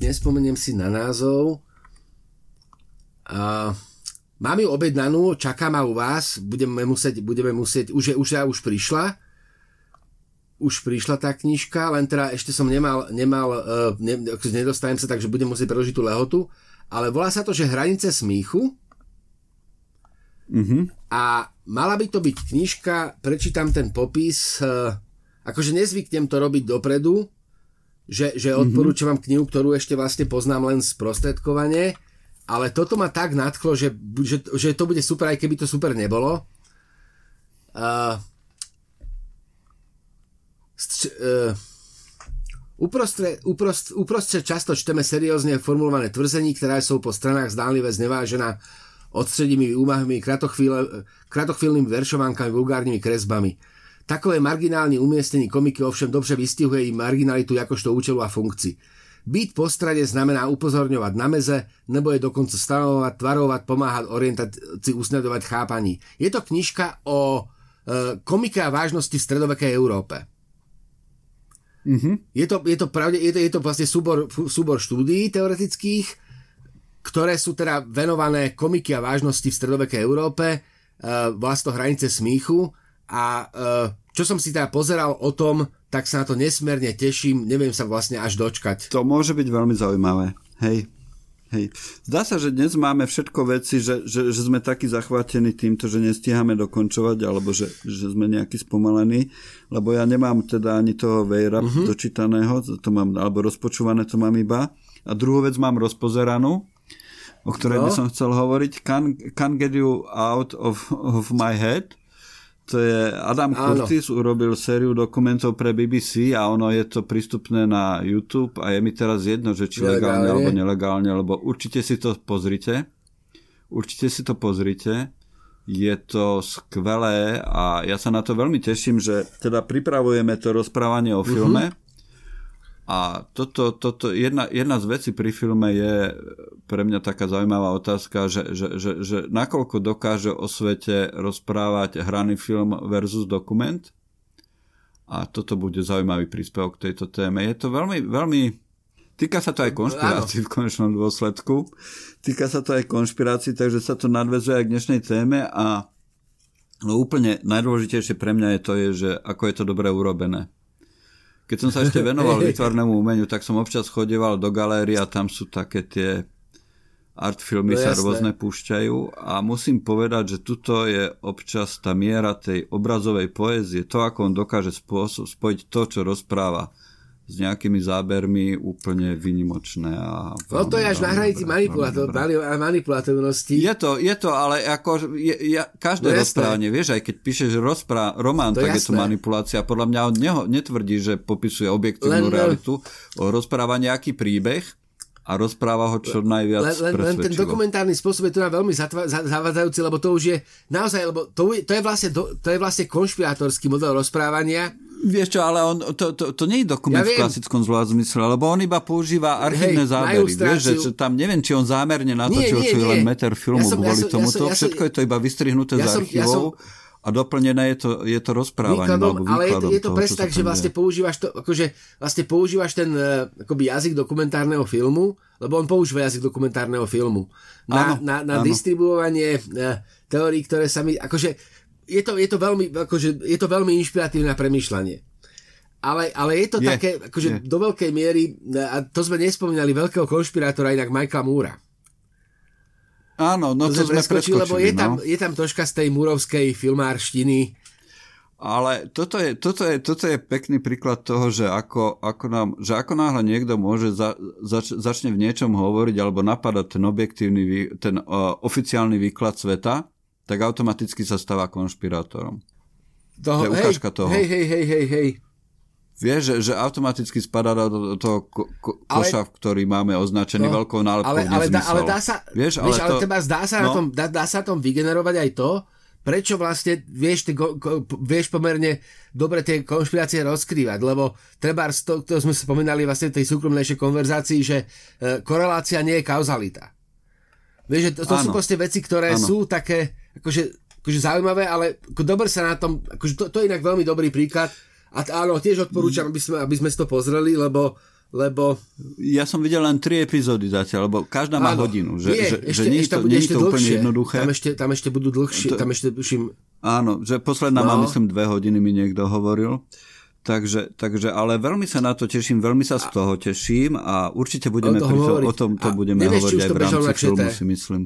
nespomeniem si na názov, uh, mám ju objednanú, čaká ma u vás, budeme musieť, budeme musieť, už, je, už, ja už prišla, už prišla tá knižka, len teda ešte som nemal, nemal uh, ne, nedostajem sa, takže budem musieť preložiť tú lehotu, ale volá sa to, že Hranice smíchu, Uh-huh. A mala by to byť knižka, prečítam ten popis, uh, akože nezvyknem to robiť dopredu, že, že mhm. odporúčam vám knihu, ktorú ešte vlastne poznám len sprostredkovanie, ale toto ma tak nadchlo, že, že, že to bude super, aj keby to super nebolo. Uh, uh, Uprostred, uprost, uprostred často čteme seriózne formulované tvrzení, ktoré sú po stranách zdánlivé znevážená odstredými úmahmi, kratochvíľnými veršovánkami, vulgárnymi kresbami. Takové marginálne umiestnení komiky ovšem dobře vystihuje i marginalitu jakožto účelu a funkci. Byť po strade znamená upozorňovať na meze, nebo je dokonca stanovovať, tvarovať, pomáhať orientácii usnadovať chápaní. Je to knižka o e, komike a vážnosti v stredovekej Európe. Mm-hmm. Je, to, je, to pravde, je, to, je to vlastne súbor, súbor štúdií teoretických, ktoré sú teda venované komiky a vážnosti v stredovekej Európe, uh, vlastne hranice smíchu a uh, čo som si teda pozeral o tom, tak sa na to nesmierne teším, neviem sa vlastne až dočkať. To môže byť veľmi zaujímavé, hej. Hej. Zdá sa, že dnes máme všetko veci, že, že, že sme takí zachvátení týmto, že nestíhame dokončovať, alebo že, že sme nejaký spomalení, lebo ja nemám teda ani toho Vejra uh-huh. dočítaného, to mám, alebo rozpočúvané to mám iba. A druhú vec mám rozpozeranú, o ktorej no. by som chcel hovoriť. Can, can Get You Out of, of My Head. To je Adam Áno. Curtis, urobil sériu dokumentov pre BBC a ono je to prístupné na YouTube a je mi teraz jedno, že či legálne, legálne alebo nelegálne, lebo určite si to pozrite. Určite si to pozrite. Je to skvelé a ja sa na to veľmi teším, že teda pripravujeme to rozprávanie o filme. Uh-huh a toto, toto jedna, jedna z vecí pri filme je pre mňa taká zaujímavá otázka, že, že, že, že nakoľko dokáže o svete rozprávať hraný film versus dokument. A toto bude zaujímavý príspevok k tejto téme. Je to veľmi, veľmi... Týka sa to aj konšpirácií v konečnom dôsledku. Týka sa to aj konšpirácií, takže sa to nadvezuje aj k dnešnej téme a no úplne najdôležitejšie pre mňa je to, je, že ako je to dobre urobené keď som sa ešte venoval (laughs) výtvarnému umeniu, tak som občas chodieval do galérie a tam sú také tie art filmy no, sa jasné. rôzne púšťajú a musím povedať, že tuto je občas tá miera tej obrazovej poézie, to ako on dokáže spôsob, spojiť to, čo rozpráva s nejakými zábermi úplne vynimočné. A no to je až na hranici manipulatívnosti. Je to, je to, ale ako je, je, každé no, rozprávanie, vieš, aj keď píšeš rozprá, román, to tak jasné. je to manipulácia. Podľa mňa on neho, netvrdí, že popisuje objektívnu Len, realitu, rozpráva nejaký príbeh, a rozpráva ho čo najviac len, len, len ten dokumentárny spôsob je tu veľmi zavádzajúci, lebo to už je naozaj, lebo to, to, je, vlastne, to je vlastne konšpirátorský model rozprávania, Vieš čo, ale on, to, to, to nie je dokument ja v klasickom zlá zmysle, lebo on iba používa archívne Hej, zábery. Vieš, že, že tam neviem, či on zámerne natočil, nie, nie, nie. len meter filmu ja som, kvôli ja som, tomuto. Ja som, Všetko je to iba vystrihnuté ja z archívov. Ja som, a doplnené je to, je to rozprávanie. Výkladom, ale je, je to presne tak, že vlastne používaš, to, akože, vlastne používaš ten uh, akoby jazyk dokumentárneho filmu, lebo on používa jazyk dokumentárneho filmu na, áno, na, na áno. distribuovanie uh, teórií, ktoré sa mi, akože je to, je to veľmi, akože, je to veľmi inšpiratívne premyšľanie. Ale, ale je to je, také, akože je. do veľkej miery, a to sme nespomínali veľkého konšpirátora, inak Michaela Moora. Áno, no to, to sme preskočili, lebo je tam, no. je tam troška z tej murovskej filmárštiny. Ale toto je, toto, je, toto je pekný príklad toho, že ako, ako, nám, že ako náhle niekto môže za, zač, začne v niečom hovoriť alebo napadať ten objektívny, ten uh, oficiálny výklad sveta, tak automaticky sa stáva konšpirátorom. Toho, to je ukážka toho. Hej, hej, hej, hej, hej. Vieš, že, že automaticky spadá do, toho ko, ko, koša, ale, ktorý máme označený no, veľkou nálepkou ale, ale, dá, ale dá sa, vieš, ale, vieš, ale to, teba zdá sa, no, na tom, dá, dá sa tom vygenerovať aj to, prečo vlastne vieš, ty, ko, ko, vieš pomerne dobre tie konšpirácie rozkrývať, lebo treba to, to sme spomínali vlastne v tej súkromnejšej konverzácii, že e, korelácia nie je kauzalita. Vieš, že to, to sú proste veci, ktoré ano. sú také akože, akože zaujímavé, ale ako dobre sa na tom, akože to, to je inak veľmi dobrý príklad, a t- áno, tiež odporúčam, aby sme, aby sme to pozreli, lebo lebo... Ja som videl len tri epizódy zatiaľ, lebo každá má áno, hodinu. Že, nie, že, ešte, že nie, ešte, to, nie je to dlhšie. úplne jednoduché. Tam ešte, tam ešte budú dlhšie. To, tam ešte, uším... Áno, že posledná no. má myslím dve hodiny mi niekto hovoril. Takže, takže, ale veľmi sa na to teším, veľmi sa z toho teším a určite budeme o, pri, o tom to budeme nevieš, hovoriť aj v rámci filmu, si myslím.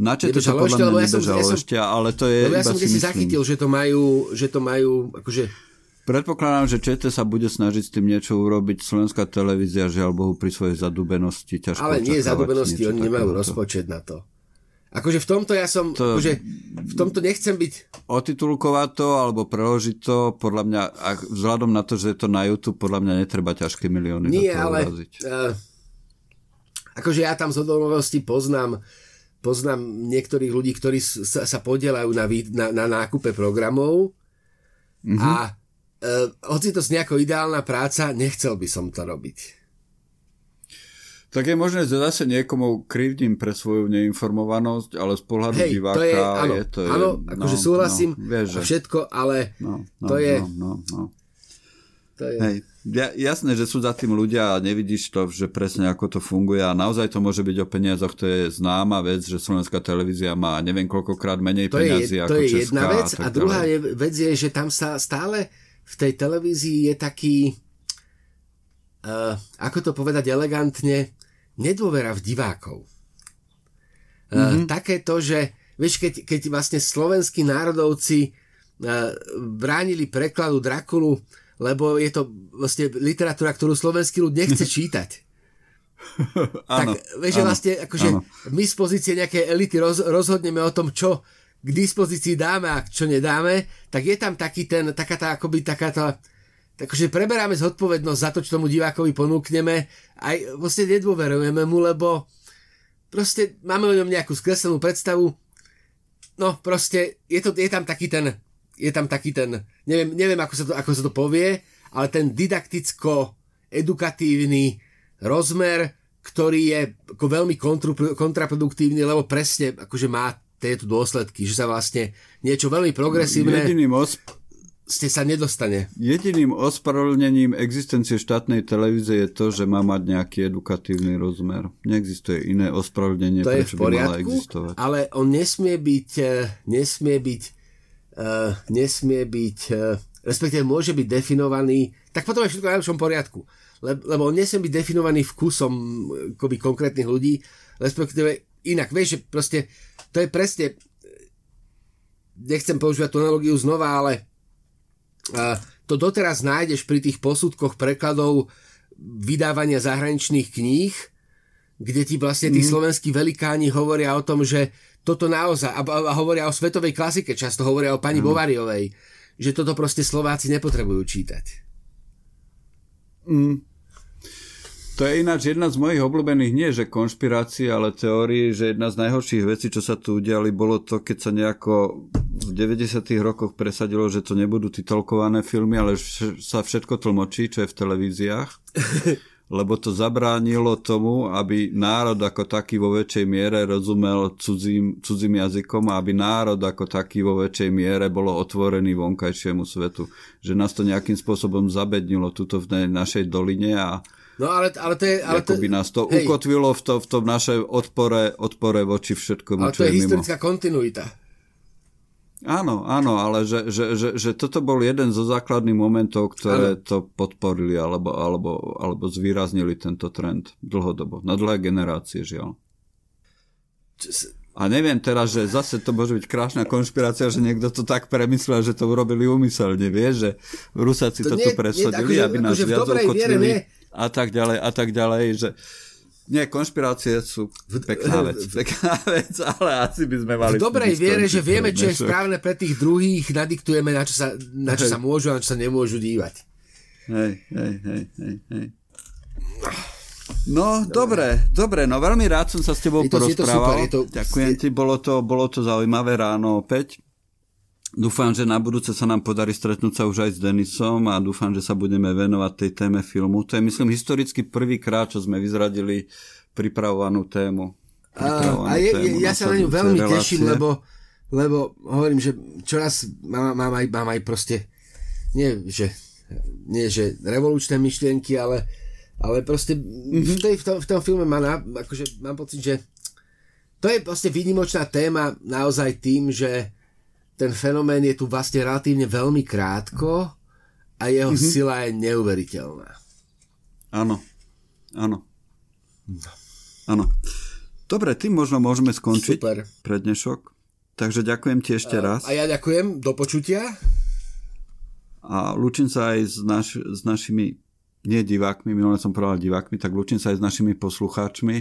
Na čo to podľa mňa nebežalo ja ešte, ale to je ja som si zachytil, že to majú, že to majú akože Predpokladám, že ČT sa bude snažiť s tým niečo urobiť. Slovenská televízia, žiaľ Bohu, pri svojej zadubenosti ťažko Ale nie zadubenosti, oni nemajú rozpočet na to. Akože v tomto ja som, to, akože v tomto nechcem byť... Otitulkovať to alebo preložiť to, podľa mňa, ak, vzhľadom na to, že je to na YouTube, podľa mňa netreba ťažké milióny Nie, za to ale uh, akože ja tam z odolnosti poznám poznám niektorých ľudí, ktorí sa, sa podielajú na, na, na nákupe programov mm-hmm. a Uh, hoci to nejako ideálna práca, nechcel by som to robiť. Tak je možné, že zase niekomu krivdím pre svoju neinformovanosť, ale z pohľadu Hej, diváka to je, áno, je to... Áno, je, akože no, súhlasím no, vieš, všetko, ale no, no, to je... No, no, no. To je... Hej, ja, jasné, že sú za tým ľudia a nevidíš to, že presne ako to funguje a naozaj to môže byť o peniazoch, to je známa vec, že slovenská televízia má neviem koľkokrát menej to peniazy je, ako To je Česká jedna vec a, a druhá je, vec je, že tam sa stále v tej televízii je taký, uh, ako to povedať elegantne, nedôvera v divákov. Uh, mm-hmm. Také to, že vieš, keď, keď vlastne slovenskí národovci uh, bránili prekladu Drakulu, lebo je to vlastne literatúra, ktorú slovenský ľud nechce (laughs) čítať. tak vieš, že vlastne akože my z pozície nejakej elity roz, rozhodneme o tom, čo k dispozícii dáme a čo nedáme, tak je tam taký ten, taká tá, akoby taká tá, takže preberáme zodpovednosť za to, čo tomu divákovi ponúkneme, aj vlastne nedôverujeme mu, lebo proste máme o ňom nejakú skreslenú predstavu, no proste je, to, je tam taký ten, je tam taký ten, neviem, neviem ako, sa to, ako sa to povie, ale ten didakticko-edukatívny rozmer, ktorý je ako veľmi kontraproduktívny, lebo presne akože má tieto dôsledky, že sa vlastne niečo veľmi progresívne jediným osp- ste sa nedostane. Jediným ospravedlnením existencie štátnej televízie je to, že má mať nejaký edukatívny rozmer. Neexistuje iné ospravedlnenie, to prečo je v poriadku, by mala existovať. Ale on nesmie byť, eh, nesmie byť, nesmie byť, uh, respektíve môže byť definovaný, tak potom je všetko v najlepšom poriadku. lebo on nesmie byť definovaný vkusom akoby, konkrétnych ľudí, respektíve inak, vieš, že proste to je presne nechcem používať tú analogiu znova, ale to doteraz nájdeš pri tých posudkoch prekladov vydávania zahraničných kníh, kde ti vlastne tí mm. slovenskí velikáni hovoria o tom, že toto naozaj, a, a hovoria o svetovej klasike, často hovoria o pani mm. Bovariovej, že toto proste Slováci nepotrebujú čítať. Mm. To je ináč jedna z mojich obľúbených, nie že konšpirácií, ale teórií, že jedna z najhorších vecí, čo sa tu udiali, bolo to, keď sa nejako v 90. rokoch presadilo, že to nebudú titulkované filmy, ale sa všetko tlmočí, čo je v televíziách. (laughs) lebo to zabránilo tomu, aby národ ako taký vo väčšej miere rozumel cudzím, cudzím jazykom a aby národ ako taký vo väčšej miere bolo otvorený vonkajšiemu svetu. Že nás to nejakým spôsobom zabednilo tuto v našej doline a No ale, ale to je... Ale to, by nás to hej, ukotvilo v, to, v tom našej odpore, odpore voči všetkomu, ale čo to je, je historická mimo. kontinuita. Áno, áno, ale že, že, že, že toto bol jeden zo základných momentov, ktoré ano. to podporili alebo, alebo, alebo zvýraznili tento trend dlhodobo, na dlhé generácie žiaľ. A neviem teraz, že zase to môže byť krásna konšpirácia, že niekto to tak premyslel, že to urobili umyselne, vieš, že Rusáci to tu presadili, akože, aby nás akože viac okotvili a tak ďalej, a tak ďalej, že nie, konšpirácie sú pekná vec, pekná (laughs) vec, ale asi by sme mali... V dobrej viere, že vieme, čo je správne pre tých druhých, nadiktujeme, na čo sa, na čo sa môžu a na čo sa nemôžu dívať. Hej, hej, hej, hej, hej. No, dobre, dobre, no veľmi rád som sa s tebou je to, porozprával. Je to, je to, Ďakujem ti, bolo to, bolo to zaujímavé ráno opäť. Dúfam, že na budúce sa nám podarí stretnúť sa už aj s Denisom a dúfam, že sa budeme venovať tej téme filmu. To je, myslím, historicky prvýkrát, čo sme vyzradili pripravovanú tému. Pripravovanú a, a je, tému ja sa na ňu veľmi relácie. teším, lebo, lebo hovorím, že čoraz mám, mám, aj, mám aj proste, nie že, nie že revolučné myšlienky, ale ale proste v, tej, v, tom, v tom filme má na, akože mám pocit, že to je proste výnimočná téma naozaj tým, že ten fenomén je tu vlastne relatívne veľmi krátko a jeho mm-hmm. sila je neuveriteľná. Áno, áno. No. Áno. Dobre, tým možno môžeme skončiť Super. pre dnešok. Takže ďakujem ti ešte a, raz. A ja ďakujem, do počutia. A lúčim sa aj s, naš, s našimi nie divákmi, minulé som povedal divákmi, tak ľučím sa aj s našimi poslucháčmi.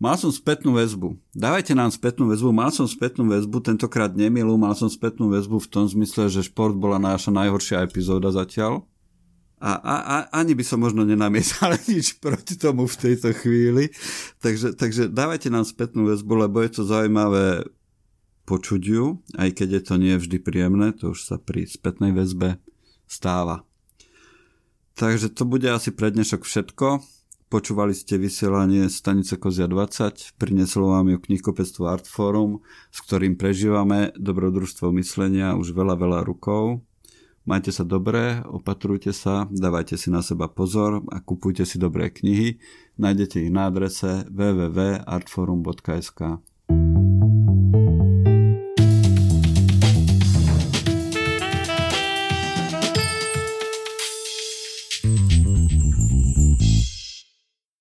Mal som spätnú väzbu. Dávajte nám spätnú väzbu. Mal som spätnú väzbu, tentokrát nemilú, mal som spätnú väzbu v tom zmysle, že šport bola naša najhoršia epizóda zatiaľ. A, a, a ani by som možno nenamietal (laughs) nič proti tomu v tejto chvíli. Takže, takže dávajte nám spätnú väzbu, lebo je to zaujímavé počuť ju, aj keď je to nie vždy príjemné, to už sa pri spätnej väzbe stáva. Takže to bude asi pre dnešok všetko. Počúvali ste vysielanie Stanice Kozia 20, prinieslo vám ju knihkopectvo Artforum, s ktorým prežívame dobrodružstvo myslenia už veľa, veľa rukov. Majte sa dobre, opatrujte sa, dávajte si na seba pozor a kupujte si dobré knihy. Nájdete ich na adrese www.artforum.sk.